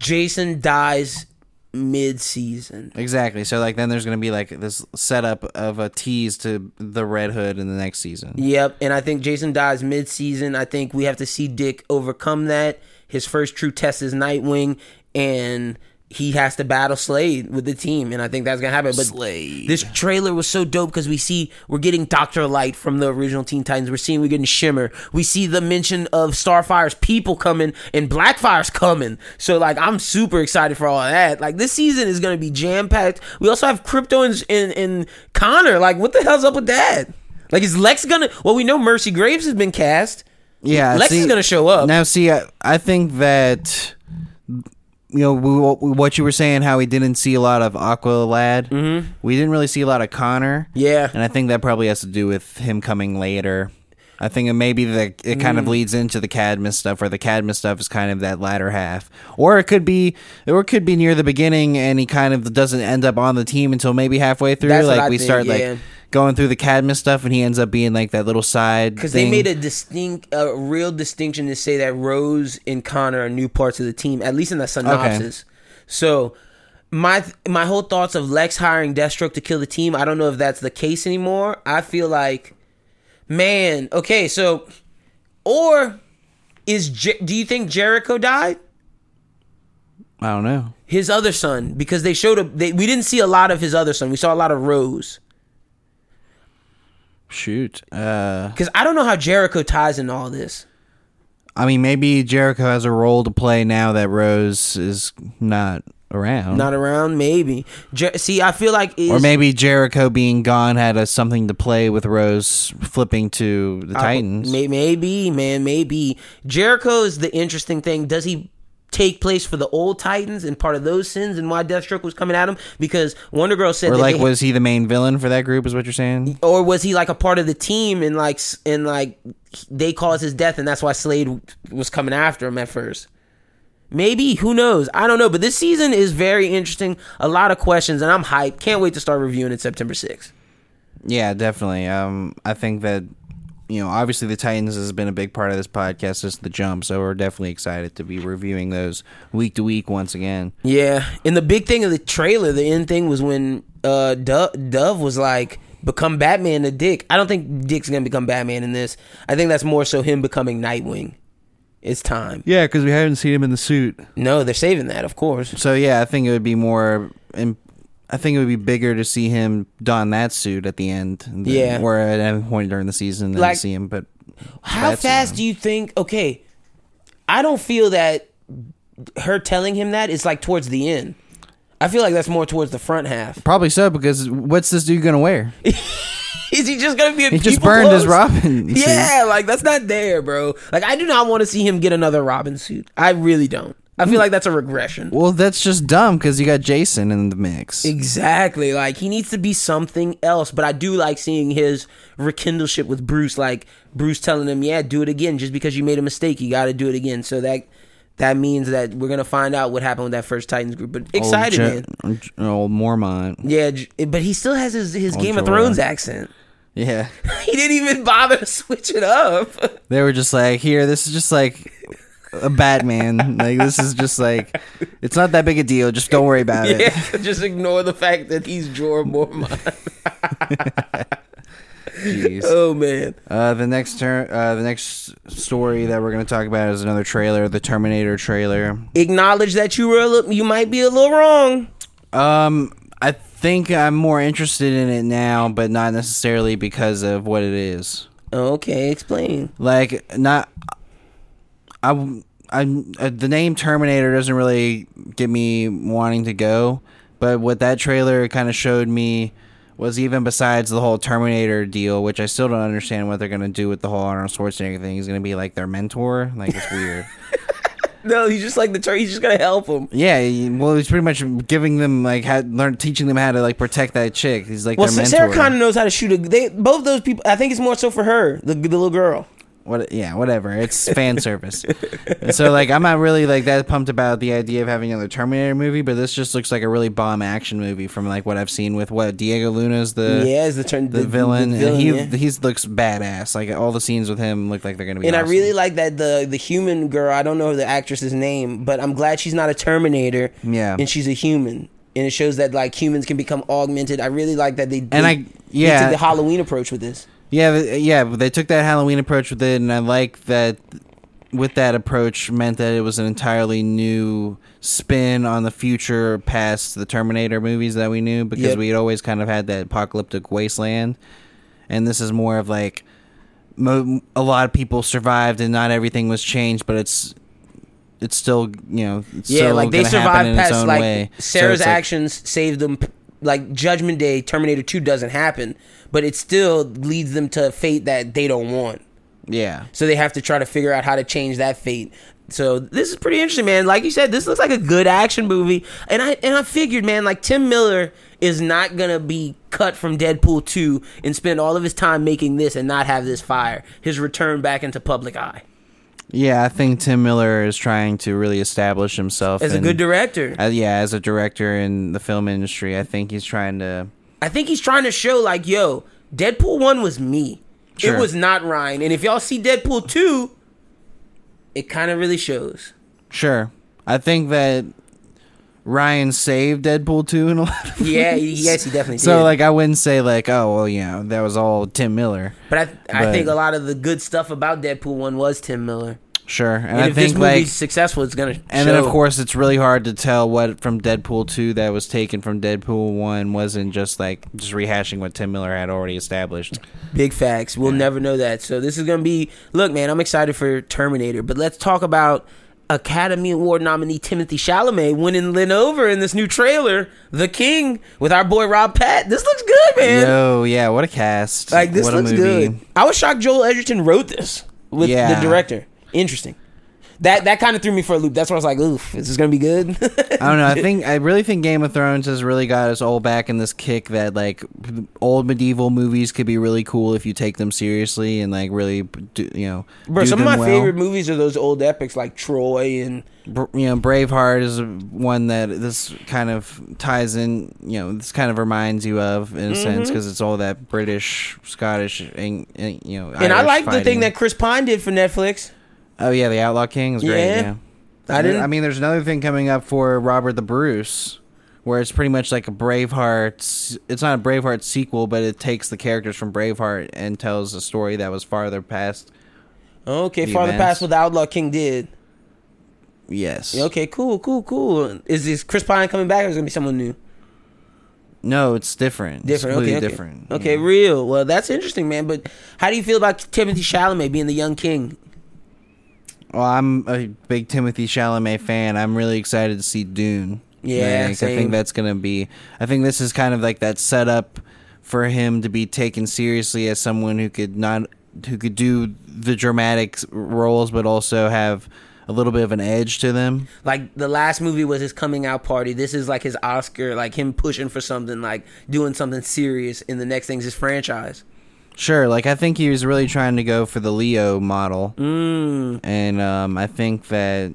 Jason dies mid-season. Exactly. So like then there's going to be like this setup of a tease to the Red Hood in the next season. Yep, and I think Jason dies mid-season. I think we have to see Dick overcome that. His first true test is Nightwing, and he has to battle Slade with the team, and I think that's gonna happen. But Slade. this trailer was so dope because we see we're getting Doctor Light from the original Teen Titans. We're seeing we're getting Shimmer. We see the mention of Starfire's people coming and Blackfire's coming. So like I'm super excited for all of that. Like this season is gonna be jam packed. We also have Krypto and, and and Connor. Like what the hell's up with that? Like is Lex gonna? Well, we know Mercy Graves has been cast. Yeah, Lex is gonna show up. Now, see, I, I think that you know we, what you were saying, how we didn't see a lot of Aqua Lad. Mm-hmm. We didn't really see a lot of Connor. Yeah. and I think that probably has to do with him coming later. I think it maybe that it kind Mm. of leads into the Cadmus stuff, where the Cadmus stuff is kind of that latter half, or it could be, or it could be near the beginning, and he kind of doesn't end up on the team until maybe halfway through. That's like I we think, start yeah. like going through the Cadmus stuff, and he ends up being like that little side Because they made a distinct, a real distinction to say that Rose and Connor are new parts of the team, at least in the synopsis. So, my my whole thoughts of Lex hiring Deathstroke to kill the team, I don't know if that's the case anymore. I feel like, man, okay, so, or is do you think Jericho died? I don't know. His other son, because they showed up. They, we didn't see a lot of his other son. We saw a lot of Rose. Shoot. Uh, Because I don't know how Jericho ties in all this. I mean, maybe Jericho has a role to play now that Rose is not around. Not around, maybe. Jer- See, I feel like or maybe Jericho being gone had a, something to play with Rose flipping to the Titans. May- maybe, man, maybe. Jericho is the interesting thing. Does he take place for the old Titans and part of those sins and why Deathstroke was coming at him? Because Wonder Girl said or that like, was he the main villain for that group? Is what you're saying? or was he like a part of the team and like and like they caused his death and that's why Slade was coming after him at first. Maybe who knows? I don't know. But this season is very interesting. A lot of questions, and I'm hyped. Can't wait to start reviewing it September 6th. Yeah, definitely. Um, I think that you know, obviously the Titans has been a big part of this podcast since the jump, so we're definitely excited to be reviewing those week to week once again. Yeah, and the big thing of the trailer, the end thing was when uh Dove, Dove was like become Batman to Dick. I don't think Dick's gonna become Batman in this. I think that's more so him becoming Nightwing. It's time. Yeah, because we haven't seen him in the suit. No, they're saving that, of course. So yeah, I think it would be more. And I think it would be bigger to see him don that suit at the end. Than, Yeah. Or at any point during the season than Like- see him. But How fast do you think? Okay, I don't feel that her telling him that is like towards the end. I feel like that's more towards the front half. probably so because what's this dude gonna wear? *laughs* Is he just gonna be? He just burned his clothes? Robin. suit. Yeah, like that's not there, bro. Like I do not want to see him get another Robin suit. I really don't. I feel like that's a regression. Well, that's just dumb because you got Jason in the mix. Exactly. Like he needs to be something else. But I do like seeing his rekindleship with Bruce. Like Bruce telling him, "Yeah, do it again. Just because you made a mistake, you got to do it again." So that that means that we're gonna find out what happened with that first Titans group. But excited, old man. J- Old Mormont. Yeah, but he still has his his Old Game of Thrones accent. Yeah. *laughs* he didn't even bother to switch it up. They were just like, here, this is just like a Batman. like this is just like it's not that big a deal. Just don't worry about Yeah, it. *laughs* just ignore the fact that he's Jorah Mormont. Jeez. oh man. Uh, the next turn, uh, the next story that we're gonna talk about is another trailer, the Terminator trailer. Acknowledge that you were a little, you might be a little wrong. Um, I think I'm more interested in it now, but not necessarily because of what it is. Okay, explain. Like, not. I, I, uh, the name Terminator doesn't really get me wanting to go, but what that trailer kind of showed me was even besides the whole Terminator deal, which I still don't understand what they're gonna do with the whole Arnold Schwarzenegger thing. He's gonna be like their mentor, like it's weird. *laughs* No, he's just like the turn. He's just gonna help him. Yeah, well, he's pretty much giving them like had learn teaching them how to like protect that chick. He's like Well, Sarah. Connor knows how to shoot a. They both those people. I think it's more so for her, the, the little girl. What? Yeah, whatever. It's fan service. So like, I'm not really like that pumped about the idea of having another Terminator movie, but this just looks like a really bomb action movie from like what I've seen with what Diego Luna's the yeah, is the turn the, villain, and he yeah. he looks badass. Like all the scenes with him look like they're gonna be. And I really like that the the human girl. I don't know the actress's name, but I'm glad she's not a Terminator. Yeah. and she's a human, and it shows that like humans can become augmented. I really like that they And I- yeah. the Halloween approach with this. Yeah, yeah, but they took that Halloween approach with it, and I like that. With that approach, meant that it was an entirely new spin on the future past the Terminator movies that we knew, because Yep. we had always kind of had that apocalyptic wasteland, and this is more of like mo- a lot of people survived and not everything was changed, but it's it's still you know it's Yeah, still like they survived past like way. So Sarah's like- actions saved them. Like Judgment Day, Terminator Two doesn't happen, but it still leads them to a fate that they don't want. yeah, So they have to try to figure out how to change that fate. So this is pretty interesting, man. Like you said, this looks like a good action movie. And I and I figured, man, like Tim Miller is not gonna be cut from Deadpool 2 and spend all of his time making this and not have this fire. His return back into public eye. Yeah. I think Tim Miller is trying to really establish himself As a good director. Uh, yeah, as a director in the film industry, I think he's trying to. I think he's trying to show like, yo, Deadpool 1 was me. Sure. It was not Ryan. And if y'all see Deadpool 2, it kind of really shows. Sure, I think that Ryan saved Deadpool two in a lot of Yeah, ways. yes, he definitely So did. So, like, I wouldn't say like, oh well, you know, that was all Tim Miller. But I, I think a lot of the good stuff about Deadpool 1 was Tim Miller. Sure, and, And, I if this think movie's like, successful, it's gonna. and then of course it's really hard to tell what from Deadpool two that was taken from Deadpool one wasn't just like just rehashing what Tim Miller had already established. big facts. We'll never know that. So this is gonna be. Look, man, I'm excited for Terminator, but let's talk about Academy Award nominee Timothée Chalamet winning Lynn over in this new trailer, The King, with our boy Rob Pat. This looks good, man. Yo, yeah, what a cast! like this what looks good. I was shocked Joel Edgerton wrote this with Yeah. the director. Interesting. That that kind of threw me for a loop. That's where I was like, "Oof, this is this gonna be good?" I don't know. I think *laughs* I really think Game of Thrones has really got us all back in this kick that like old medieval movies could be really cool if you take them seriously and like really do, you know. Bro, some of my well. favorite movies are those old epics like Troy and You know, Braveheart is one that this kind of ties in. You know, this kind of reminds you of in a sense Mm-hmm. because it's all that British, Scottish, and, and you know. and I Irish like the thing that Chris Pine did for Netflix. Oh yeah, the Outlaw King is great. Yeah. Yeah. I didn't. I mean, there's another thing coming up for Robert the Bruce, where it's pretty much like a Braveheart. It's not a Braveheart sequel, but it takes the characters from Braveheart and tells a story that was farther past. okay, the farther events. past what the Outlaw King did. Yes. Okay, cool, cool, cool. Is this Chris Pine coming back, or is it gonna be someone new? No, it's different. It's Different. Okay, completely okay. different. Okay, real. Well, that's interesting, man. But how do you feel about Timothée Chalamet being the young king? Well, I'm a big Timothée Chalamet fan. I'm really excited to see Dune. Yeah, Like, I think that's gonna be. I think this is kind of like that setup for him to be taken seriously as someone who could not who could do the dramatic roles, but also have a little bit of an edge to them. Like the last movie was his coming out party. This is like his Oscar, like him pushing for something, like doing something serious. And the next thing's his franchise. Sure, like I think he was really trying to go for the Leo model, Mm. and um, I think that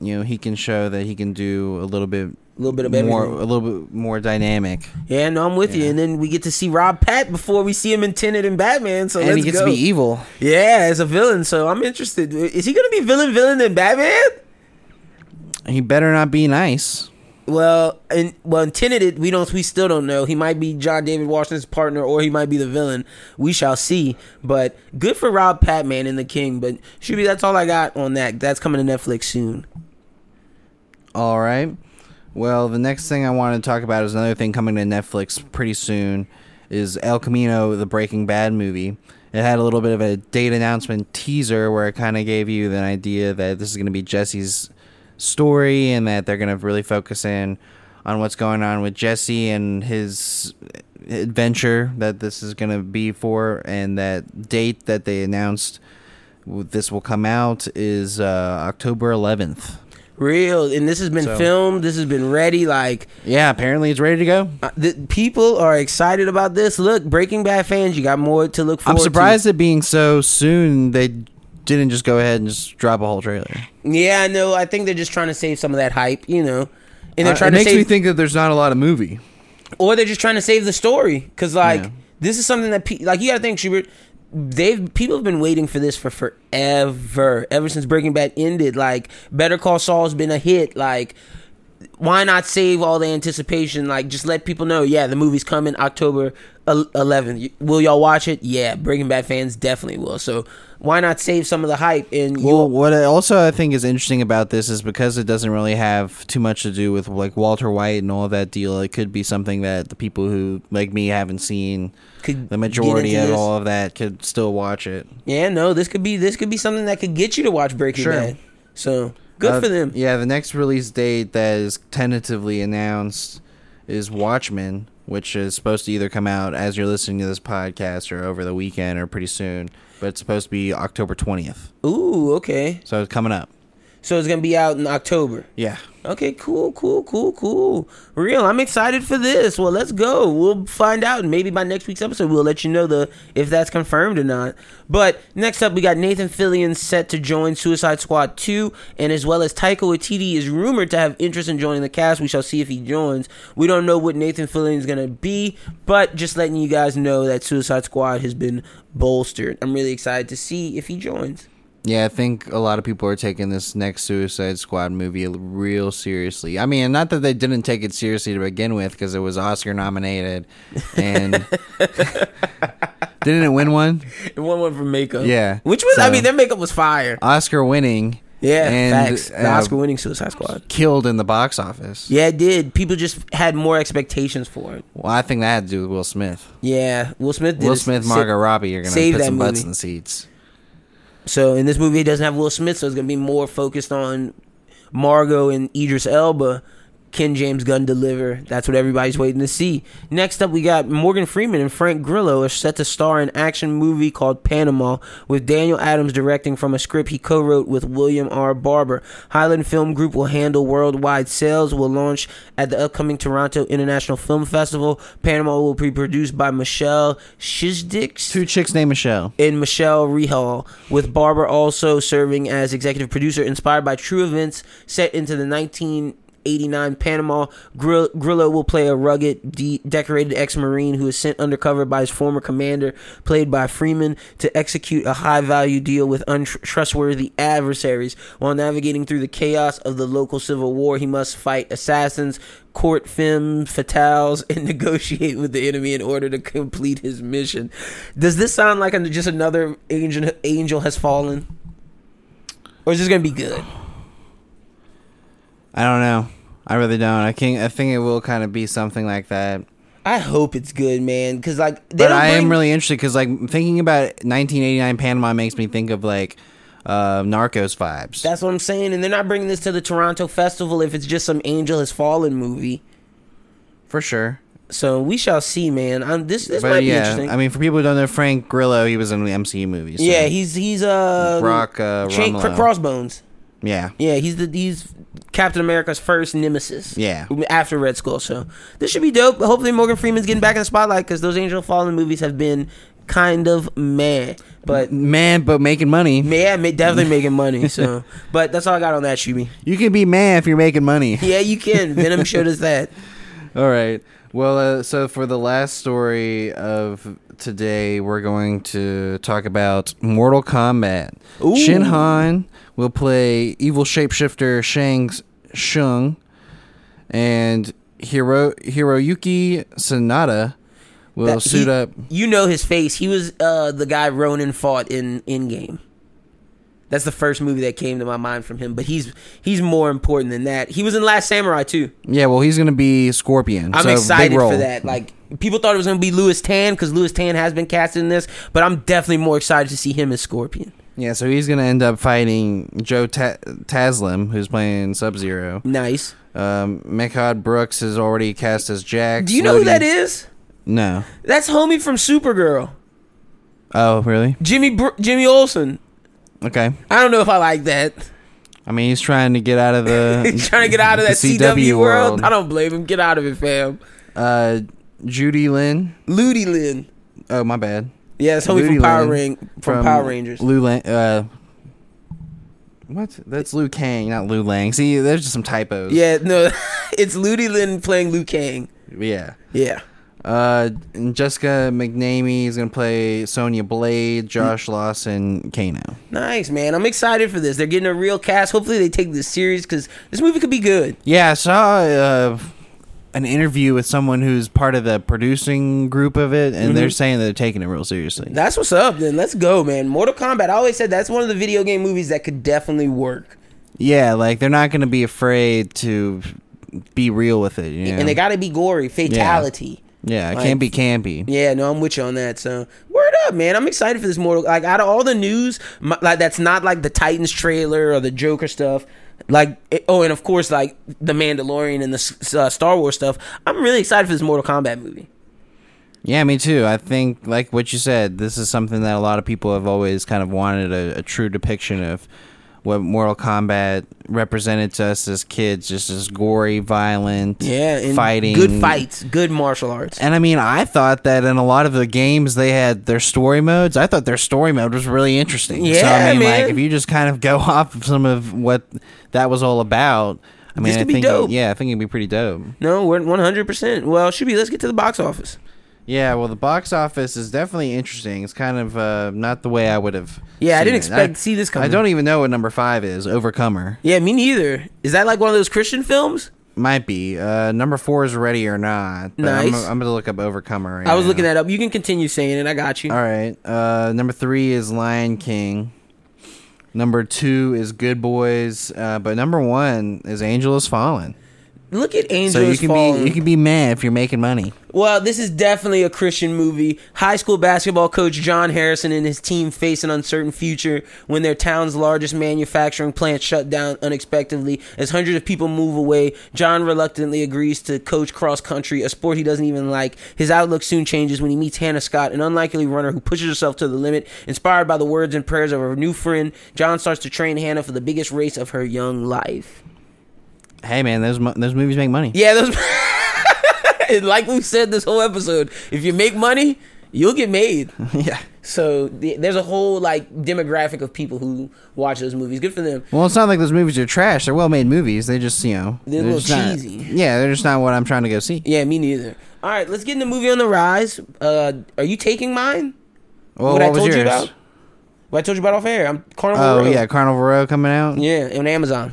you know he can show that he can do a little bit a little bit of everything. more a little bit more dynamic. Yeah, no, I'm with you. And then we get to see Rob Pat before we see him in Tenet and Batman. So and he gets go. to be evil. Yeah, as a villain. So I'm interested. Is he gonna be villain villain in Batman? He better not be nice. Well, and well, in Tenet, it- we don't, we still don't know. He might be John David Washington's partner, or he might be the villain. We shall see. But good for Rob Patman and the King. But should be that's all I got on that. That's coming to Netflix soon. All right. Well, the next thing I want to talk about is another thing coming to Netflix pretty soon is El Camino, the Breaking Bad movie. It had a little bit of a date announcement teaser where it kind of gave you the idea that this is going to be Jesse's story and that they're going to really focus in on what's going on with Jesse and his adventure that this is going to be for and that date that they announced this will come out is uh, October 11th. Real, and this has been So- filmed. This has been ready. Like Yeah, apparently it's ready to go. uh, the people are excited about this. Look, Breaking Bad fans, you got more to look forward. I'm surprised it being so soon they didn't just go ahead and just drop a whole trailer. Yeah, I know. I think they're just trying to save some of that hype, you know. And they're Uh, it to makes save, me think that there's not a lot of movie. or they're just trying to save the story because like Yeah. this is something that pe- like you gotta think Schubert they've people have been waiting for this for forever ever since breaking bad ended like better call saul's been a hit like why not save all the anticipation like just let people know yeah the movie's coming october el- 11th will y'all watch it yeah breaking bad fans definitely will so why not save some of the hype and Well, what I also I think is interesting about this is because it doesn't really have too much to do with like Walter White and all that deal. It could be something that the people who like me haven't seen could the majority of this. all of that could still watch it. yeah no this could be this could be something that could get you to watch breaking Sure. bad so good Uh, for them Yeah, the next release date that is tentatively announced is Watchmen, which is supposed to either come out as you're listening to this podcast or over the weekend or pretty soon. But it's supposed to be October 20th. ooh okay So it's coming up. So it's gonna be out in October. Yeah. Okay, cool, cool, cool, cool. Real, I'm excited for this. Well, let's go. We'll find out, and maybe by next week's episode, we'll let you know the if that's confirmed or not. But next up, we got Nathan Fillion set to join Suicide Squad 2, and as well as Taika Waititi is rumored to have interest in joining the cast. We shall see if he joins. We don't know what Nathan Fillion is gonna be, but just letting you guys know that Suicide Squad has been bolstered. I'm really excited to see if he joins. Yeah, I think a lot of people are taking this next Suicide Squad movie real seriously. I mean, not that they didn't take it seriously to begin with because it was Oscar nominated and *laughs* didn't it win one? And one went for makeup. Yeah, Which was, I mean, their makeup was fire. Oscar winning. Yeah, and, facts. The uh, Oscar winning Suicide Squad. killed in the box office. Yeah, it did. People just had more expectations for it. Well, I think that had to do with Will Smith. Yeah, Will Smith did Will it- Smith, Margot Robbie are going to put some butts movie. in the seats. So in this movie, it doesn't have Will Smith, so it's gonna be more focused on Margot and Idris Elba. Can James Gunn deliver? That's what everybody's waiting to see. Next up, we got Morgan Freeman and Frank Grillo are set to star in an action movie called Panama, with Daniel Adams directing from a script he co-wrote with William R. Barber. Highland Film Group will handle worldwide sales. Will launch at the upcoming Toronto International Film Festival. Panama will be produced by Michelle Shizdix Two chicks named Michelle. and Michelle Rehal, with Barber also serving as executive producer, inspired by true events set into the 1989 Panama. Grill- Grillo will play a rugged, de- decorated ex-marine who is sent undercover by his former commander, played by Freeman, to execute a high-value deal with untrustworthy adversaries. While navigating through the chaos of the local civil war, he must fight assassins, court femme fatales, and *laughs* negotiate with the enemy in order to complete his mission. Does this sound like an- just another angel? Angel has fallen, or is this gonna be good? I don't know. I really don't. I can I think it will kind of be something like that. I hope it's good, man. Because like, they But I bring- am really interested because like thinking about 1989 Panama makes me think of like uh, Narcos vibes. That's what I'm saying, and they're not bringing this to the Toronto Festival if it's just some Angel has fallen movie. for sure. So we shall see, man. Um, this this But might be interesting. I mean, for people who don't know, Frank Grillo, he was in the MCU movies. so- yeah, he's he's uh Brock uh, Crossbones. Yeah, Yeah, he's the he's Captain America's first nemesis. Yeah. after Red Skull. So this should be dope. Hopefully, Morgan Freeman's getting back in the spotlight because those Angel Fallen movies have been kind of meh. But man, but making money. yeah, definitely making money. So, *laughs* but that's all I got on that, Shuby. You can be man if you're making money. *laughs* Yeah, you can. Venom showed us that. *laughs* All right. Well, uh, so for the last story of today, we're going to talk about Mortal Kombat. Ooh. Chin Han will play evil shapeshifter Shang Tsung, and Hiro Hiroyuki Sanada will That- suit he- up. You know his face. He was uh, the guy Ronin fought in Endgame. That's the first movie that came to my mind from him. But he's he's more important than that. He was in Last Samurai too. Yeah, well, he's going to be Scorpion. I'm so excited for that. Like people thought it was going to be Lewis Tan because Lewis Tan has been casted in this, but I'm definitely more excited to see him as Scorpion. Yeah, so he's going to end up fighting Joe Ta- Taslim, who's playing Sub Zero. Nice. Um, Mehcad Brooks is already cast as Jack. Do you know who that is? No. That's homie from Supergirl, Oh, really? Jimmy Br- Jimmy Olsen. Okay. I don't know if I like that. I mean, he's trying to get out of the. *laughs* He's trying to get out of that CW, world. I don't blame him. Get out of it, fam. Uh, Judy Lynn. Ludi Lin. Oh, my bad. Yeah, it's homie Ludi from Power Ring from, Power Rangers. Lou Lang. Uh, what? That's Liu Kang, not Lou Lang. See, there's just some typos. Yeah, no, *laughs* it's Ludi Lin playing Liu Kang. Yeah. Yeah. Uh, and Jessica McNamee is gonna play Sonya Blade, Josh Mm. Lawson, Kano. Nice, man. I'm excited for this. They're getting a real cast. Hopefully, they take this serious because this movie could be good. Yeah, I saw uh, an interview with someone who's part of the producing group of it, and Mm-hmm. they're saying that they're taking it real seriously. That's what's up. Then let's go, man. Mortal Kombat. I always said that's one of the video game movies that could definitely work. Yeah, like they're not gonna be afraid to be real with it. You know? And they got to be gory, fatality. yeah, it like- can't be campy. Yeah, no, I'm with you on that. So, word up, man. I'm excited for this Mortal. Like, out of all the news, my, like that's not like the Titans trailer or the Joker stuff. Like, it- oh, and of course, like the Mandalorian and the uh, Star Wars stuff. I'm really excited for this Mortal Kombat movie. Yeah, me too. I think, like what you said, this is something that a lot of people have always kind of wanted a, a true depiction of what Mortal Kombat represented to us as kids, just as gory, violent, Yeah, fighting, good fights, good martial arts. And I mean, I thought that in a lot of the games they had their story modes. I thought their story mode was really interesting. so Yeah, I mean, man. like if you just kind of go *laughs* off of some of what that was all about, I mean, I think dope. yeah, I think it'd be pretty dope. No, we're 100. percent Well, should be. Let's get to the box office. Yeah, well, the box office is definitely interesting. It's kind of uh, not the way I would have. Yeah, I didn't it. expect to see this coming. I don't even know what number five is. Overcomer Yeah, me neither. Is that like one of those Christian films? might be. Uh, number four is Ready or Not. But I'm, Nice. I'm gonna look up Overcomer. Right I was now. looking that up. You can continue saying it. I got you. All right. Uh, number three is Lion King. Number two is Good Boys. Uh, but number one is Angel Has Fallen. Look at Angel So you can Fallen. be you can be mad if you're making money. Well, this is definitely a Christian movie. High school basketball coach John Harrison and his team face an uncertain future when their town's largest manufacturing plant shut down unexpectedly. As hundreds of people move away, John reluctantly agrees to coach cross country, a sport he doesn't even like. His outlook soon changes when he meets Hannah Scott, an unlikely runner who pushes herself to the limit. Inspired by the words and prayers of her new friend, John starts to train Hannah for the biggest race of her young life. Hey man, those mo- those movies make money. Yeah, those. *laughs* *laughs* and like we've said this whole episode, if you make money, you'll get made. *laughs* yeah. So the, there's a whole like demographic of people who watch those movies. Good for them. Well, it's not like those movies are trash. They're well made movies. They just you know They're a little just not- cheesy. yeah, they're just not what I'm trying to go see. Yeah, me neither. All right, let's get in the movie on the rise. Uh, are you taking mine? Well, what, what I told yours? you about? What I told you about off air. I'm Carnival Oh Row. yeah, Carnival Row coming out. yeah, on Amazon.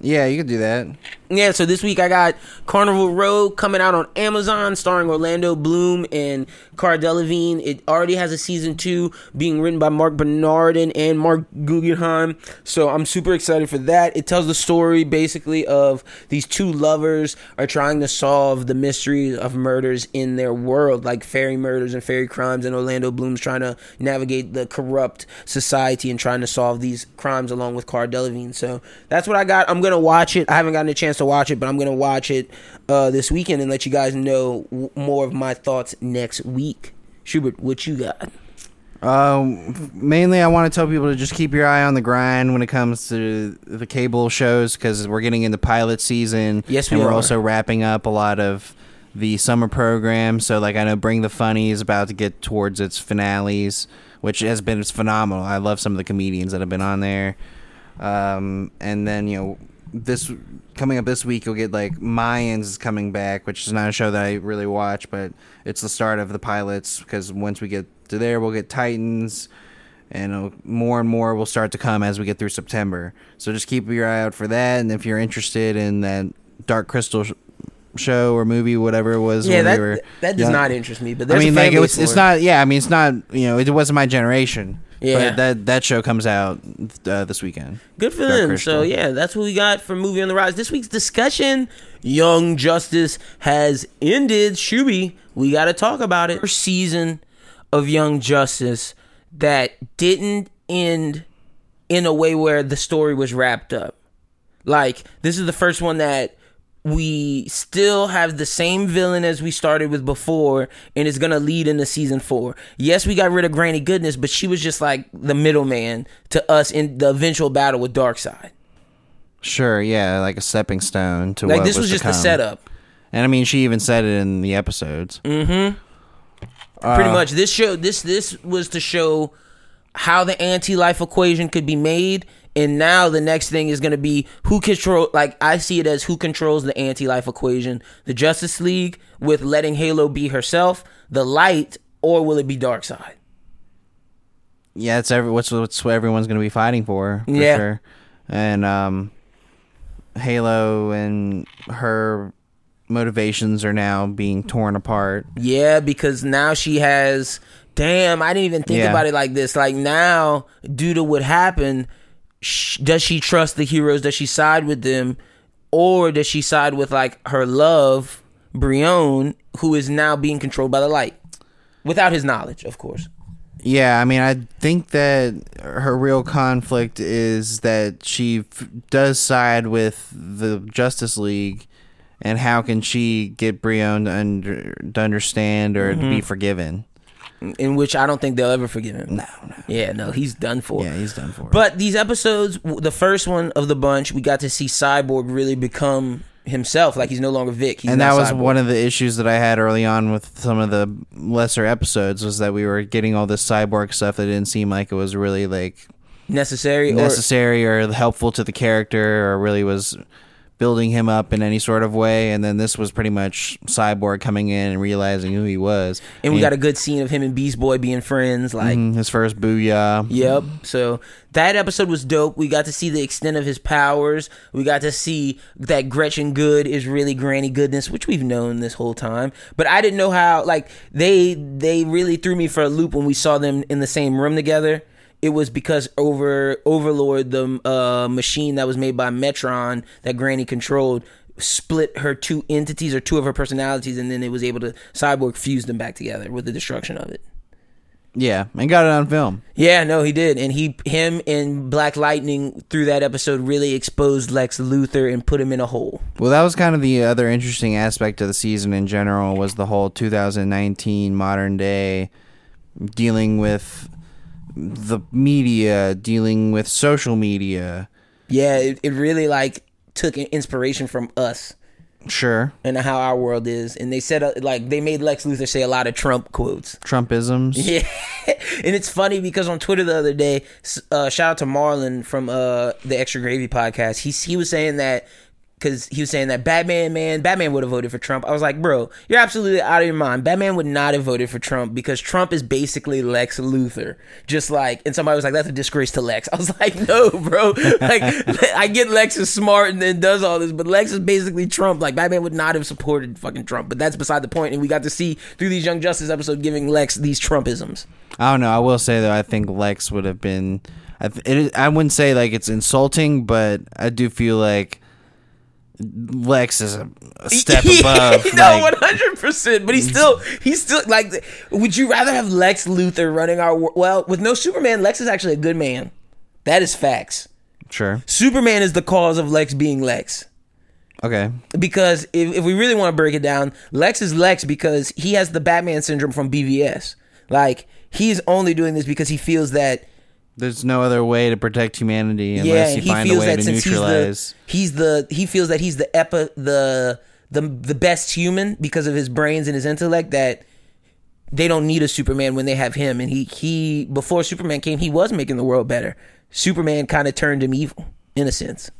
Yeah, you could do that. Yeah, so this week I got Carnival Row coming out on Amazon, starring Orlando Bloom and Cara Delevingne. It already has a season two, being written by Marc Bernardin and Marc Guggenheim. So I'm super excited for that. It tells the story basically of these two lovers are trying to solve the mystery of murders in their world, like fairy murders and fairy crimes. And Orlando Bloom's trying to navigate the corrupt society and trying to solve these crimes along with Cara Delevingne. So that's what I got. I'm gonna watch it. I haven't gotten a chance to watch it, but I'm gonna watch it uh, this weekend and let you guys know w- more of my thoughts next week. Schubert, what you got? Um, mainly, I want to tell people to just keep your eye on the grind when it comes to the cable shows because we're getting into pilot season. Yes, we and we're are. also wrapping up a lot of the summer program. So like I know Bring the Funny is about to get towards its finales, which has been it's phenomenal. I love some of the comedians that have been on there. Um, and then you know this coming up this week you'll get like Mayans is coming back, which is not a show that I really watch, but it's the start of the pilots because once we get to there, we'll get Titans. And uh, more and more will start to come as we get through September. So just keep your eye out for that. And if you're interested in that Dark Crystal sh- show or movie, whatever it was, Yeah, that we were that does young- not interest me. But I mean, like it was, it's not. Yeah, I mean, it's not. You know, it wasn't my generation. Yeah. but that that show comes out uh, this weekend. Good for Dark them. Crystal. So yeah, that's what we got for movie on the rise. This week's discussion: Young Justice has ended. Shuby, we got to talk about it. First season of Young Justice that didn't end in a way where the story was wrapped up. Like this is the first one that we still have the same villain as we started with before, and it's gonna lead into season four. Yes, we got rid of Granny Goodness, but she was just like the middleman to us in the eventual battle with Darkseid. Sure, yeah, like a stepping stone to Like this was to just the setup. And I mean, she even said it in the episodes. Mhm. Pretty much, this show this this was to show how the anti-life equation could be made, and now the next thing is going to be who control. Like I see it as who controls the anti-life equation: the Justice League with letting Halo be herself, the Light, or will it be Darkseid? Yeah, it's every what's what's what everyone's going to be fighting for. for Yeah. sure. and um, Halo and her motivations are now being torn apart. Yeah, because now she has. Damn, I didn't even think Yeah. about it like this. Like now, due to what happened, does she trust the heroes? Does she side with them, or does she side with like her love, Brion, who is now being controlled by the light, without his knowledge, of course. Yeah, I mean, I think that her real conflict is that she f- does side with the Justice League, and how can she get Brion to, under, to understand or to be Mm-hmm. forgiven? In which I don't think they'll ever forgive him. No, no. Yeah, no, he's done for. Yeah, he's done for. But these episodes, the first one of the bunch, we got to see Cyborg really become himself. Like he's no longer Vic. He's and that was Cyborg. one of the issues that I had early on with some of the lesser episodes was that we were getting all this cyborg stuff that didn't seem like it was really like necessary. or, necessary or helpful to the character or really was building him up in any sort of way and then this was pretty much cyborg coming in and realizing who he was and we got a good scene of him and Beast Boy being friends. Like, Mhm, his first booyah yep. So that episode was dope. We got to see the extent of his powers. We got to see that Gretchen Goode is really Granny Goodness, which we've known this whole time. But I didn't know how. Like they they really threw me for a loop when we saw them in the same room together. It was because over Overlord, the uh, machine that was made by Metron that Granny controlled, split her two entities or two of her personalities, and then it was able to Cyborg fuse them back together with the destruction of it. yeah and got it on film Yeah, no, he did, and he, him, and Black Lightning through that episode really exposed Lex Luthor and put him in a hole. well that was kind of the other interesting aspect of the season in general was the whole 2019 modern day dealing with the media dealing with social media. Yeah, it, it really like took inspiration from us sure. and how our world is, and they said uh, like they made Lex Luthor say a lot of Trump quotes. trumpisms. *laughs* Yeah, and it's funny because on Twitter the other day, uh, shout out to Marlon from uh, the Extra Gravy podcast. He he was saying that because he was saying that Batman, man, Batman would have voted for Trump. I was like, bro, you're absolutely out of your mind. Batman would not have voted for Trump because Trump is basically Lex Luthor. Just like, and somebody was like, that's a disgrace to Lex. I was *laughs* like, no, bro. Like, *laughs* I get Lex is smart and then does all this, but Lex is basically Trump. Like, Batman would not have supported fucking Trump. But that's beside the point. And we got to see through these Young Justice episode giving Lex these Trumpisms. I don't know. I will say though, I think Lex would have been. I, th- I wouldn't say like it's insulting, but I do feel like Lex is a, a step *laughs* above. no, one hundred percent. But he's still, he's still like. Would you rather have Lex Luthor running our world? Well, with no Superman, Lex is actually a good man. That is facts. sure. Superman is the cause of Lex being Lex. Okay. Because if, if we really want to break it down, Lex is Lex because he has the Batman syndrome from BVS. Like he's only doing this because he feels that There's no other way to protect humanity yeah, unless you he find a way to neutralize. he's the he's the he feels that he's the epi the the the best human because of his brains and his intellect that they don't need a Superman when they have him. And he he before Superman came, he was making the world better. Superman kind of turned him evil in a sense.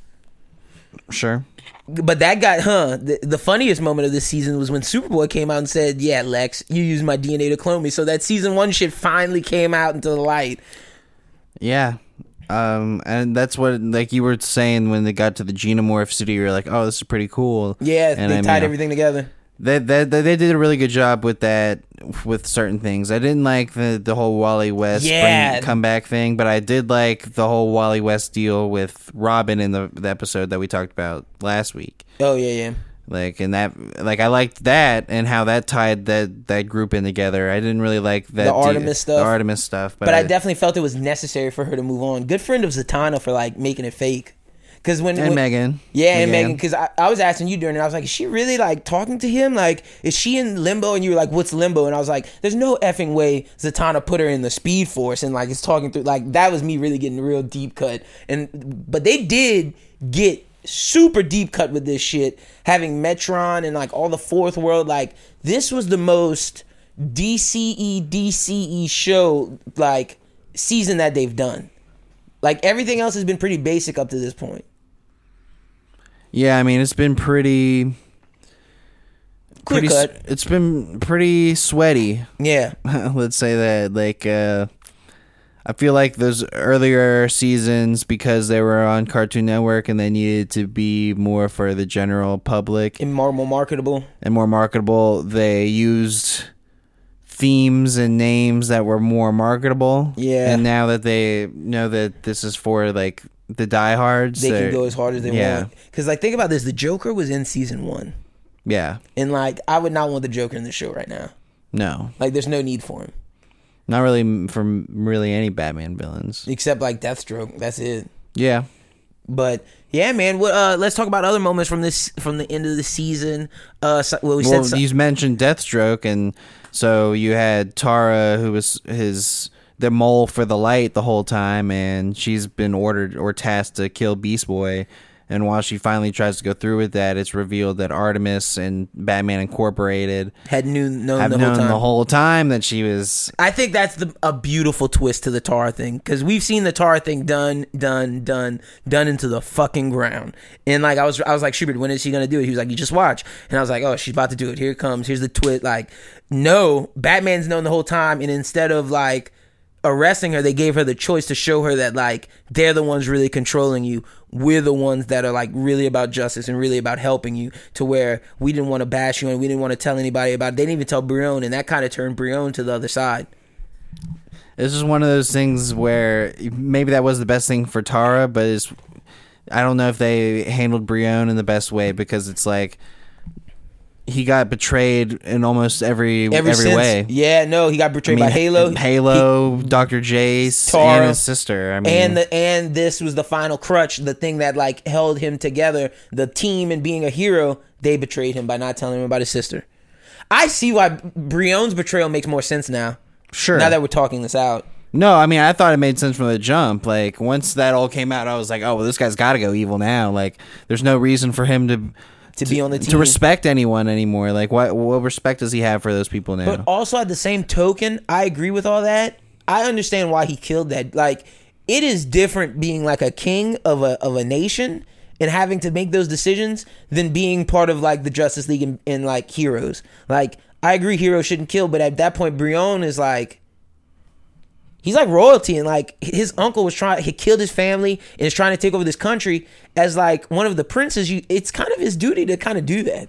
Sure. But that got huh. The, the funniest moment of this season was when Superboy came out and said, "Yeah, Lex, you used my DNA to clone me." So that season one shit finally came out into the light. Yeah. Um, and that's what like you were saying when they got to the Genomorph city. You were like, "Oh, this is pretty cool." Yeah, and they I mean, tied everything together. They, they they they did a really good job with that with certain things. I didn't like the the whole Wally West Yeah. bring, comeback thing, but I did like the whole Wally West deal with Robin in the, the episode that we talked about last week. Oh yeah, yeah. Like and that like I liked that and how that tied that that group in together. I didn't really like that The Artemis stuff. The Artemis stuff, but, But I definitely felt it was necessary for her to move on. Good friend of Zatanna for like making it fake. Because when, and when- Megan. Yeah, and Megan, because I, I was asking you during it, I was like, is she really like talking to him? Like, is she in limbo? And you were like, what's limbo? And I was like, there's no effing way Zatanna put her in the Speed Force and like it's talking through. Like, that was me really getting real deep cut. And but they did get super deep cut with this shit, having Metron and like all the Fourth World. Like, this was the most DCE DCE show like season that they've done. Like everything else has been pretty basic up to this point. Yeah, I mean it's been pretty pretty cut. it's been pretty sweaty. Yeah. *laughs* let's say that like uh I feel like those earlier seasons because they were on Cartoon Network and they needed to be more for the general public and more, more marketable. and more marketable, they used themes and names that were more marketable. Yeah. And now that they know that this is for like the diehards, They can go as hard as they yeah. want. Because like think about this, the Joker was in season one, Yeah. and like I would not want the Joker in the show right now. No. Like there's no need for him Not really from really any Batman villains. except like Deathstroke. That's it. Yeah. But yeah, man. What? Uh, let's talk about other moments from this from the end of the season. Uh, so, well, we Well, said so- you mentioned Deathstroke, and so you had Tara, who was his the mole for the light the whole time, and she's been ordered or tasked to kill Beast Boy. And while she finally tries to go through with that, it's revealed that Artemis and Batman Incorporated had knew known the known whole time. the whole time that she was. I think that's the a beautiful twist to the Tar thing because we've seen the Tar thing done, done, done, done into the fucking ground. And like I was, I was like, Schubert, when is she gonna do it? He was like, you just watch. And I was like, oh, she's about to do it. Here it comes. Here's the twist. Like, no, Batman's known the whole time, and instead of like arresting her, they gave her the choice to show her that like they're the ones really controlling you. We're the ones that are like really about justice and really about helping you. To where we didn't want to bash you and we didn't want to tell anybody about. it. They didn't even tell Brion, and that kind of turned Brion to the other side. This is one of those things where maybe that was the best thing for Tara, but it's. I don't know if they handled Brion in the best way because it's like he got betrayed in almost every Ever every since, way. yeah, no, he got betrayed by Halo, Halo, Doctor Jace, Tara, and his sister. I mean, and the and this was the final crutch, the thing that like held him together, the team and being a hero. They betrayed him by not telling him about his sister. I see why Brion's betrayal makes more sense now. sure. Now that we're talking this out, no, I mean, I thought it made sense from the jump. Like once that all came out, I was like, oh, well, this guy's got to go evil now. Like, there's no reason for him to to be on the team, to respect anyone anymore. Like, what what respect does he have for those people now? But also at the same token, I agree with all that. I understand why he killed that. Like it is different being like a king of a of a nation and having to make those decisions than being part of like the Justice League and, and like heroes. Like I agree heroes shouldn't kill, but at that point Brion is like he's like royalty and like his uncle was trying he killed his family and is trying to take over this country as like one of the princes you it's kind of his duty to kind of do that.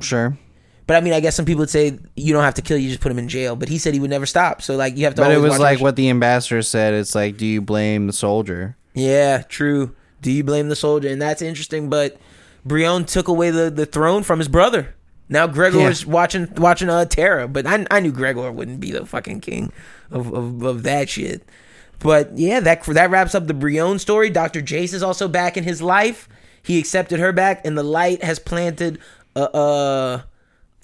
sure. But I mean, I guess some people would say you don't have to kill, you just put him in jail. But he said he would never stop. So like, you have to. But it was like what the ambassador said. It's like, do you blame the soldier? Yeah, true. Do you blame the soldier? And that's interesting. But Brion took away the, the throne from his brother. Now Gregor's watching watching uh Terra. But I I knew Gregor wouldn't be the fucking king of of, of that shit. But yeah, that that wraps up the Brion story. Doctor Jace is also back in his life. He accepted her back, and the light has planted a uh,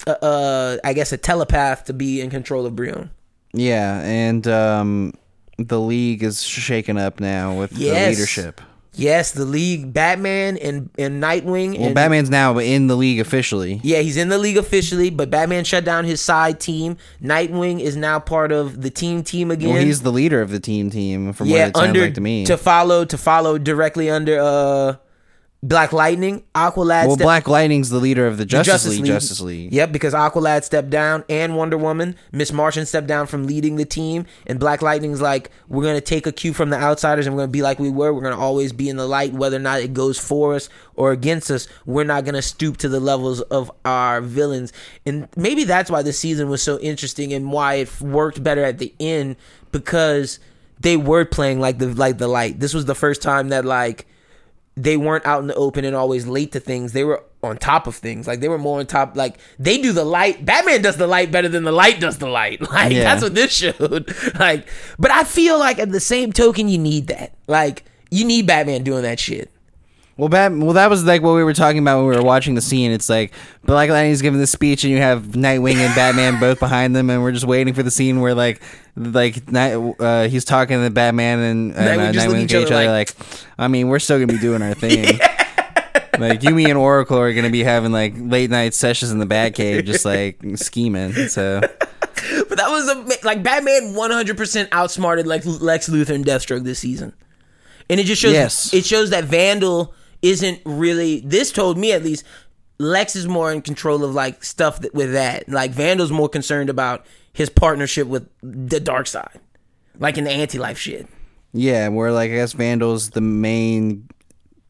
uh, uh I guess a telepath to be in control of Brion. Yeah, and um, the league is shaken up now with Yes. the leadership. Yes, the league, Batman and and Nightwing. Well, and, Batman's now in the league officially. Yeah, he's in the league officially, but Batman shut down his side team. Nightwing is now part of the team team again. Well, he's the leader of the team team from yeah, what it sounds under like to me. to follow to follow directly under uh Black Lightning. Aqualad well, stepped- Black Lightning's the leader of the the Justice, League, Justice League. Yep, because Aqualad stepped down and Wonder Woman. Miss Martian stepped down from leading the team. And Black Lightning's like, we're going to take a cue from the outsiders and we're going to be like we were. We're going to always be in the light, whether or not it goes for us or against us. We're not going to stoop to the levels of our villains. And maybe that's why this season was so interesting and why it worked better at the end because they were playing like the like the light. This was the first time that like they weren't out in the open and always late to things. They were on top of things. Like they were more on top. Like they do the light. Batman does the light better than the light does the light. *laughs* Like Yeah. that's what this showed. *laughs* Like, but I feel like at the same token, you need that. Like you need Batman doing that shit. Well, Bat- well, that was like what we were talking about when we were watching the scene. It's like Black Lightning's giving the speech, and you have Nightwing and Batman both behind them, and we're just waiting for the scene where like, like Night, uh, he's talking to Batman and, and Nightwing uh, Nightwing look to each each other other like, I mean, we're still gonna be doing our thing. *laughs* Like you, me, and Oracle are gonna be having like late night sessions in the Batcave, *laughs* just like scheming. So *laughs* But that was a like Batman 100% outsmarted like Lex Luthor and Deathstroke this season. And it just shows Yes. it shows that Vandal isn't really this told me at least Lex is more in control of like stuff that, with that. Like Vandal's more concerned about his partnership with the Darkseid. Like in the anti-life shit. yeah, we're like I guess Vandal's the main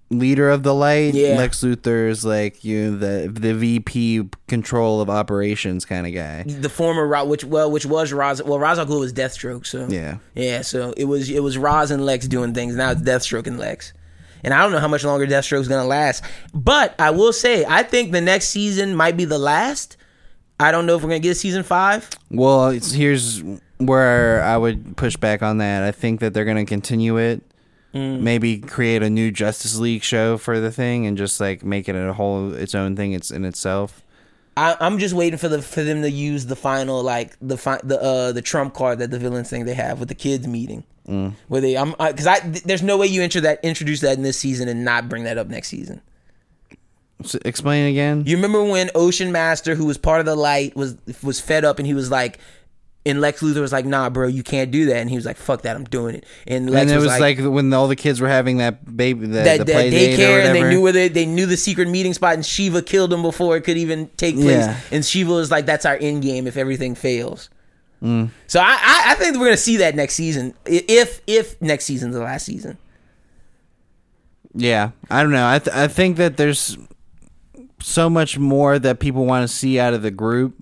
leader of the light. Yeah. Lex Luthor's like you know, the the VP control of operations kind of guy. The former Ra- which well which was Ra's well Ra's al Ghul was Deathstroke, so Yeah. Yeah, so it was it was Ra's and Lex doing things. Now it's Deathstroke and Lex. And I don't know how much longer Deathstroke's gonna last. But I will say, I think the next season might be the last. I don't know if we're gonna get season five. Well, it's, here's where I would push back on that. I think that they're going to continue it. Mm. Maybe create a new Justice League show for the thing and just like make it a whole its own thing. It's in itself. I, I'm just waiting for the for them to use the final like the fi- the uh the trump card that the villains think they have with the kids meeting. Mm. Where they I'm because I, th- there's no way you enter that introduce that in this season and not bring that up next season. S explain again. You remember when Ocean Master, who was part of the light, was was fed up and he was like, and Lex Luthor was like, "Nah, bro, you can't do that." And he was like, "Fuck that, I'm doing it." And Lex and it was, was like, when all the kids were having that baby, the, that, the that daycare, and they knew where they they knew the secret meeting spot, and Shiva killed him before it could even take place. Yeah. And Shiva was like, "That's our end game if everything fails." Mm. So I, I I think we're gonna see that next season, if if next season's the last season. Yeah, I don't know. I th- I think that there's so much more that people want to see out of the group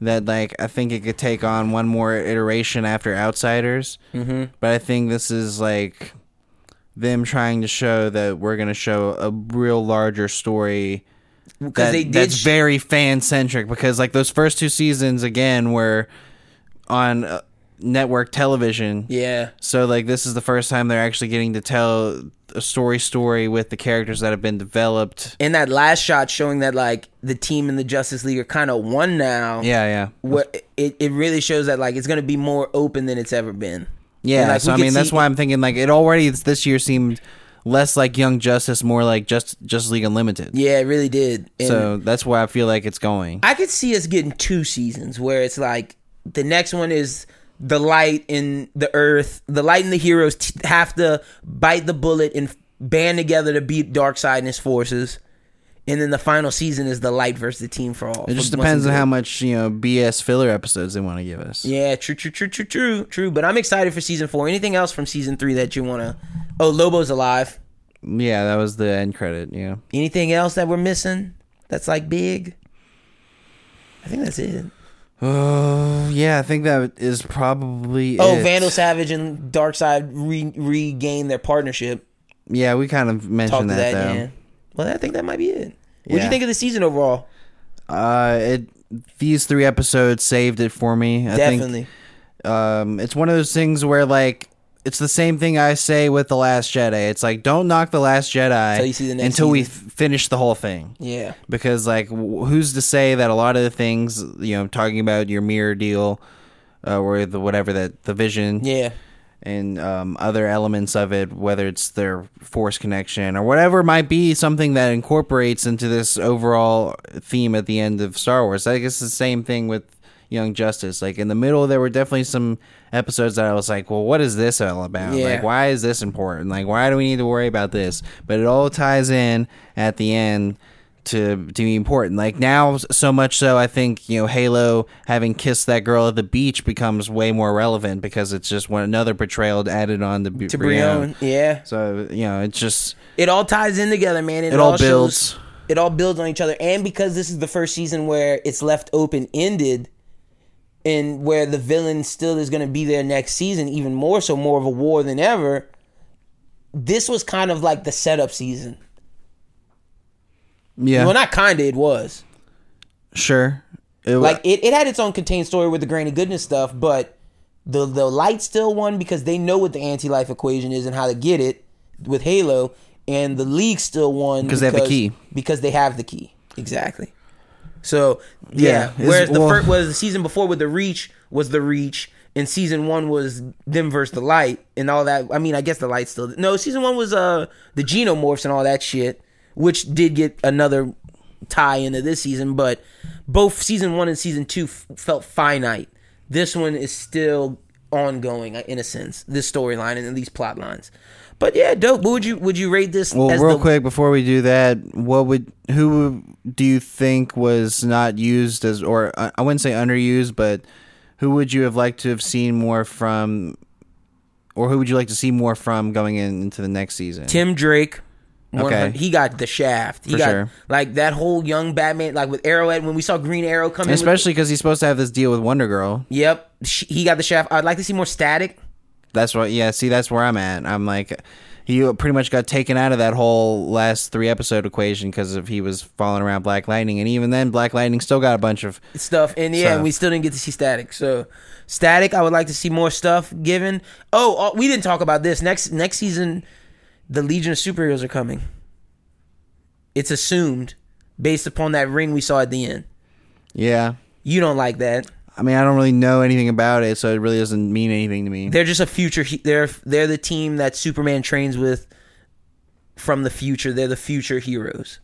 that like I think it could take on one more iteration after Outsiders. Mm-hmm. But I think this is like them trying to show that we're gonna show a real larger story. Because That, they did that's sh- very fan centric because like those first two seasons again were on uh, network television. yeah. So like this is the first time they're actually getting to tell a story story with the characters that have been developed. And that last shot showing that like the team in the Justice League are kind of one now. Yeah, yeah. what it, it really shows that like it's gonna be more open than it's ever been. Yeah, And, like, so I mean that's why I'm thinking like it already this year seemed less like Young Justice, more like just Justice League Unlimited. Yeah, it really did. And So that's where I feel like it's going. I could see us getting two seasons where it's like the next one is the light in the earth, the light and the heroes t- have to bite the bullet and band together to beat Darkseid and his forces. And then the final season is the light versus the team for all. It just depends on how much you know BS filler episodes they want to give us. Yeah, true, true, true, true, true, true. But I'm excited for season four. Anything else from season three that you want to? Oh, Lobo's alive. Yeah, that was the end credit. Yeah. Anything else that we're missing? That's like big. I think that's it. Oh yeah, I think that is probably. Oh, it. Vandal Savage and Darkseid re- regain their partnership. Yeah, we kind of mentioned that, that, though. yeah. Well, I think that might be it. What'd you think of the season overall? Uh, it these three episodes saved it for me. I Definitely. think um, it's one of those things where like it's the same thing I say with the Last Jedi. It's like don't knock the Last Jedi Until you see the next until we f- finish the whole thing. yeah. Because like, wh- who's to say that a lot of the things you know, talking about your mirror deal, uh, or the whatever that the Vision, Yeah. and um, other elements of it, whether it's their force connection or whatever it might be, something that incorporates into this overall theme at the end of Star Wars. I guess the same thing with Young Justice. Like in the middle, there were definitely some episodes that I was like, well, what is this all about? Yeah. Like, why is this important? Like, why do we need to worry about this? But it all ties in at the end to to be important. Like now, so much so, I think you know Halo having kissed that girl at the beach becomes way more relevant because it's just one another portrayal added on to, To Brion, yeah. So you know, it's just It all ties in together, man. it all builds. Shows, it all builds on each other, and because this is the first season where it's left open ended, and where the villain still is going to be there next season, even more so, more of a war than ever. This was kind of like the setup season. yeah, Well, not kinda, it was. sure. It, was Like it, it had its own contained story with the Granny Goodness stuff, but the the light still won because they know what the anti life equation is and how to get it with Halo, and the league still won Because they have the key. Because they have the key, exactly. So yeah, Yeah, whereas the well- first was the season before with the Reach was the Reach, and season one was them versus the Light and all that. I mean, I guess the Light still no. Season one was uh the Genomorphs and all that shit, which did get another tie into this season, but both season one and season two f- felt finite. This one is still ongoing in a sense. This storyline and these plot lines. But yeah, dope. What would you would you rate this? Well, as real the- quick before we do that, what would who do you think was not used as, or uh, I wouldn't say underused, but who would you have liked to have seen more from, or who would you like to see more from going in, into the next season? Tim Drake. Okay. he got the shaft. He For got sure. like that whole young Batman, like with Arrowhead. When we saw Green Arrow coming, Especially because he's supposed to have this deal with Wonder Girl. yep, he got the shaft. I'd like to see more static. That's what. Yeah. See, that's where I'm at. I'm like, he pretty much got taken out of that whole last three episode equation because of he was falling around Black Lightning, and even then, Black Lightning still got a bunch of. stuff and yeah and we still didn't get to see static so static i would like to see more stuff given oh, oh we didn't talk about this next next season the legion of superheroes are coming it's assumed based upon that ring we saw at the end Yeah. you don't like that I mean, I don't really know anything about it, so it really doesn't mean anything to me. they're just a future he- they're they're the team that superman trains with from the future they're the future heroes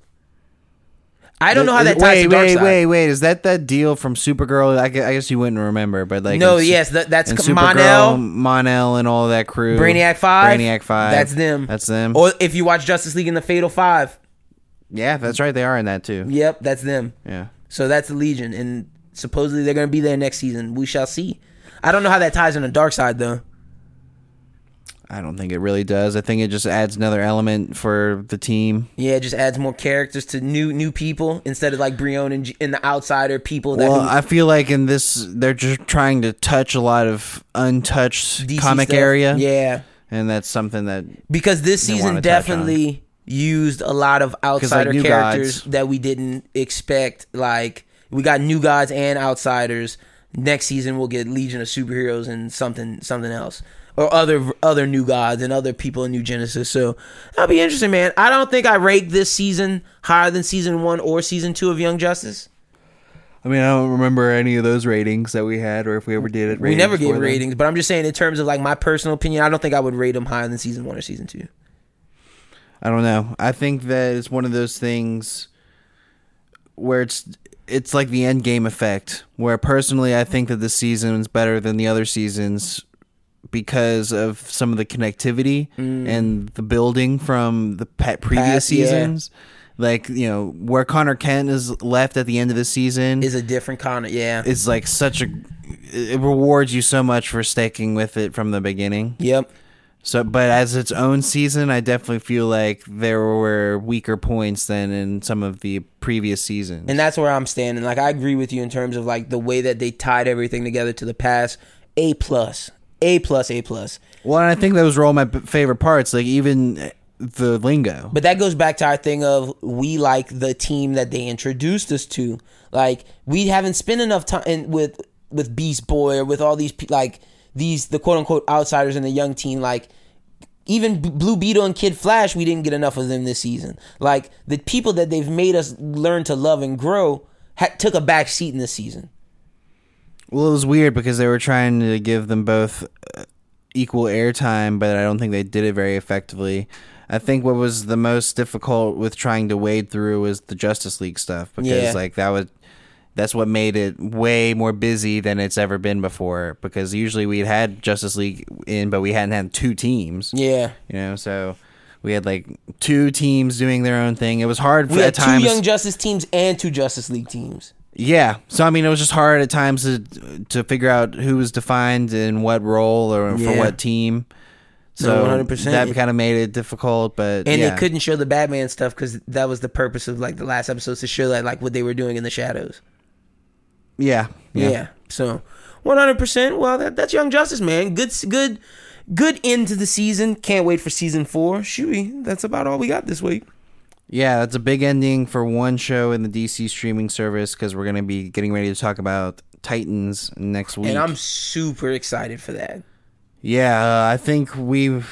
i don't know how that ties wait, to wait, Darkseid. wait, wait. Is that that deal from Supergirl? I gue- I guess you wouldn't remember, but like no in yes that, that's Mon-El. Monel, and all that crew. Brainiac Five. Brainiac Five. That's them. That's them. Or if you watch Justice League in the Fatal Five, yeah, that's right. They are in that too. yep, that's them. Yeah. So that's the Legion, and supposedly they're going to be there next season. We shall see. I don't know how that ties in the Darkseid though. I don't think it really does. I think it just adds another element for the team. Yeah, it just adds more characters to new new people instead of like Brion and, G- and the outsider people that Well, who- I feel like in this, they're just trying to touch a lot of untouched DC comic stuff. area, Yeah, and that's something that because this season definitely used a lot of outsider New characters Gods- that we didn't expect. Like we got new gods and outsiders. Next season we'll get Legion of Superheroes and something something else. Or other other new gods and other people in New Genesis. So that'll be interesting, man. I don't think I rate this season higher than season one or season two of Young Justice. I mean, I don't remember any of those ratings that we had, or if we ever did it. we never gave ratings, but I'm just saying in terms of like my personal opinion, I don't think I would rate them higher than season one or season two. I don't know. I think that it's one of those things where it's it's like the Endgame effect. Where personally, I think that this season is better than the other seasons because of some of the connectivity and the building from the previous Mm. Past, yeah. seasons. Like you know where Connor Kent is left at the end of the season Is a different of yeah. it's like such a it rewards you so much for sticking with it from the beginning. Yep. So, but as its own season, I definitely feel like there were weaker points than in some of the previous seasons. And that's where I'm standing. Like I agree with you in terms of like the way that they tied everything together to the past. A plus, A plus, A plus. well, and I think those were all my favorite parts. Like even the lingo. But that goes back to our thing of we like the team that they introduced us to. Like we haven't spent enough time with with Beast Boy or with all these like these the quote unquote outsiders and the young team. Like even Blue Beetle and Kid Flash, we didn't get enough of them this season. Like the people that they've made us learn to love and grow ha- took a back seat in this season. Well, it was weird because they were trying to give them both uh, equal airtime, but I don't think they did it very effectively. I think what was the most difficult with trying to wade through was the Justice League stuff because Yeah. like that was that's what made it way more busy than it's ever been before because usually we'd had Justice League in but we hadn't had two teams. Yeah. You know, so we had like two teams doing their own thing. It was hard We for, had at two times. Young Justice teams and two Justice League teams. Yeah. So I mean, it was just hard at times to to figure out who was defined in what role or for what team. So 100%. that kind of made it difficult, but And yeah. they couldn't show the Batman stuff because that was the purpose of like the last episodes to show that like what they were doing in the shadows. Yeah, Yeah. yeah, So, one hundred percent. Well, that, that's Young Justice, man. Good, good, good end to the season. Can't wait for season four. Shooey, that's about all we got this week. yeah. That's a big ending for one show in the DC streaming service because we're gonna be getting ready to talk about Titans next week. And I'm super excited for that. yeah, uh, I think we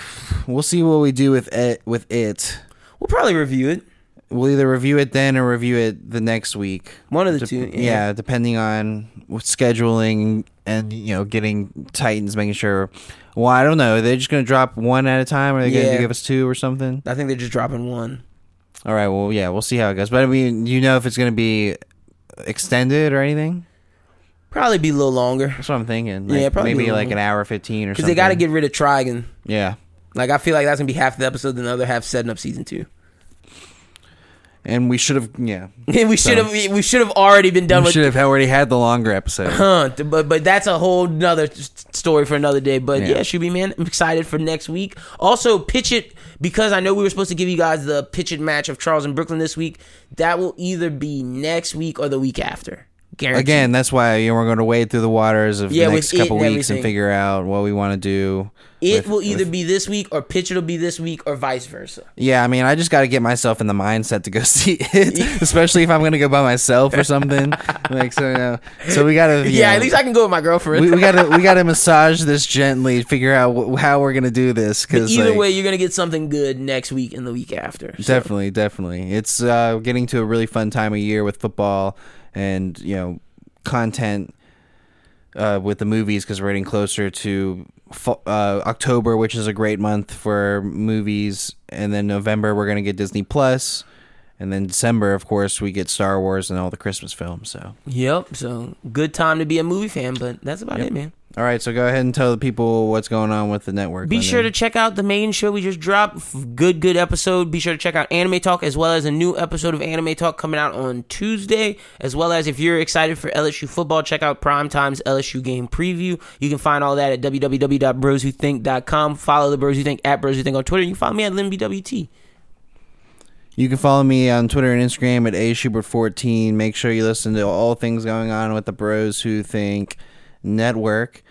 we'll see what we do with it. With it, We'll probably review it. We'll either review it then or review it the next week. One of the Dep- two. yeah. depending on what scheduling and you know getting Titans, making sure. Well, I don't know. Are they just gonna drop one at a time, or are they Yeah. gonna give us two or something? I think they're just dropping one. All right. Well, yeah, we'll see how it goes. But I mean, you know if it's gonna be extended or anything. Probably be a little longer That's what I'm thinking. Yeah, probably maybe like an hour fifteen or because something. they got to get rid of Trigon. yeah. Like I feel like that's gonna be half the episode, then the other half setting up season two. And we should have, yeah, *laughs* we should have we should have already been done we with should have already had the longer episode. Huh, but but that's a whole nother story for another day. But yeah, Yeah. be man, I'm excited for next week. Also, pitch it because I know we were supposed to give you guys the pitch it match of Charles and Brooklyn this week. That will either be next week or the week after. Guaranteed. Again, that's why you know, we're going to wade through the waters of Yeah, the next couple and weeks and everything. figure out what we want to do. it with- will either with- be this week or pitch it will be this week or vice versa. Yeah, I mean, I just got to get myself in the mindset to go *laughs* see it, especially if I'm going to go by myself or something. *laughs* like so, you know, so we got to Yeah, at least I can go with my girlfriend. we, we got to we got to *laughs* massage this gently, figure out wh- how we're going to do this because either like, way, you're gonna get something good next week and the week after. So, definitely, definitely, it's uh, getting to a really fun time of year with football and you know content uh, with the movies because we're getting closer to uh, October, which is a great month for movies, and then November we're gonna get Disney Plus, and then December, of course, we get Star Wars and all the Christmas films. So, Yep. So good time to be a movie fan, but that's about Yep. it, man. all right, so go ahead and tell the people what's going on with the network. Be Lyndon. sure to check out the main show we just dropped. Good, good episode. Be sure to check out Anime Talk as well as a new episode of Anime Talk coming out on Tuesday. As well as if you're excited for LSU football, check out Prime Time's LSU game preview. You can find all that at www.broswhothink.com. Follow the Bros Who Think at Bros Who Think on Twitter. You can follow me at LinBWT. You can follow me on Twitter and Instagram at aschubert14. Make sure you listen to all things going on with the Bros Who Think network.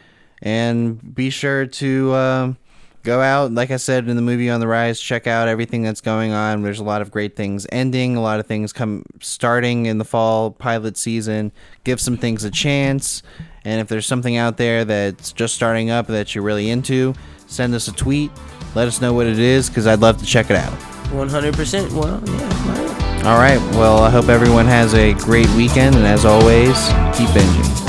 And be sure to um, go out, like I said in the movie On the Rise, check out everything that's going on. There's a lot of great things ending, a lot of things come starting in the fall pilot season. Give some things a chance. And if there's something out there that's just starting up that you're really into, send us a tweet. Let us know what it is because I'd love to check it out. 100%. Well, yeah. All right. Well, I hope everyone has a great weekend. And as always, keep binging.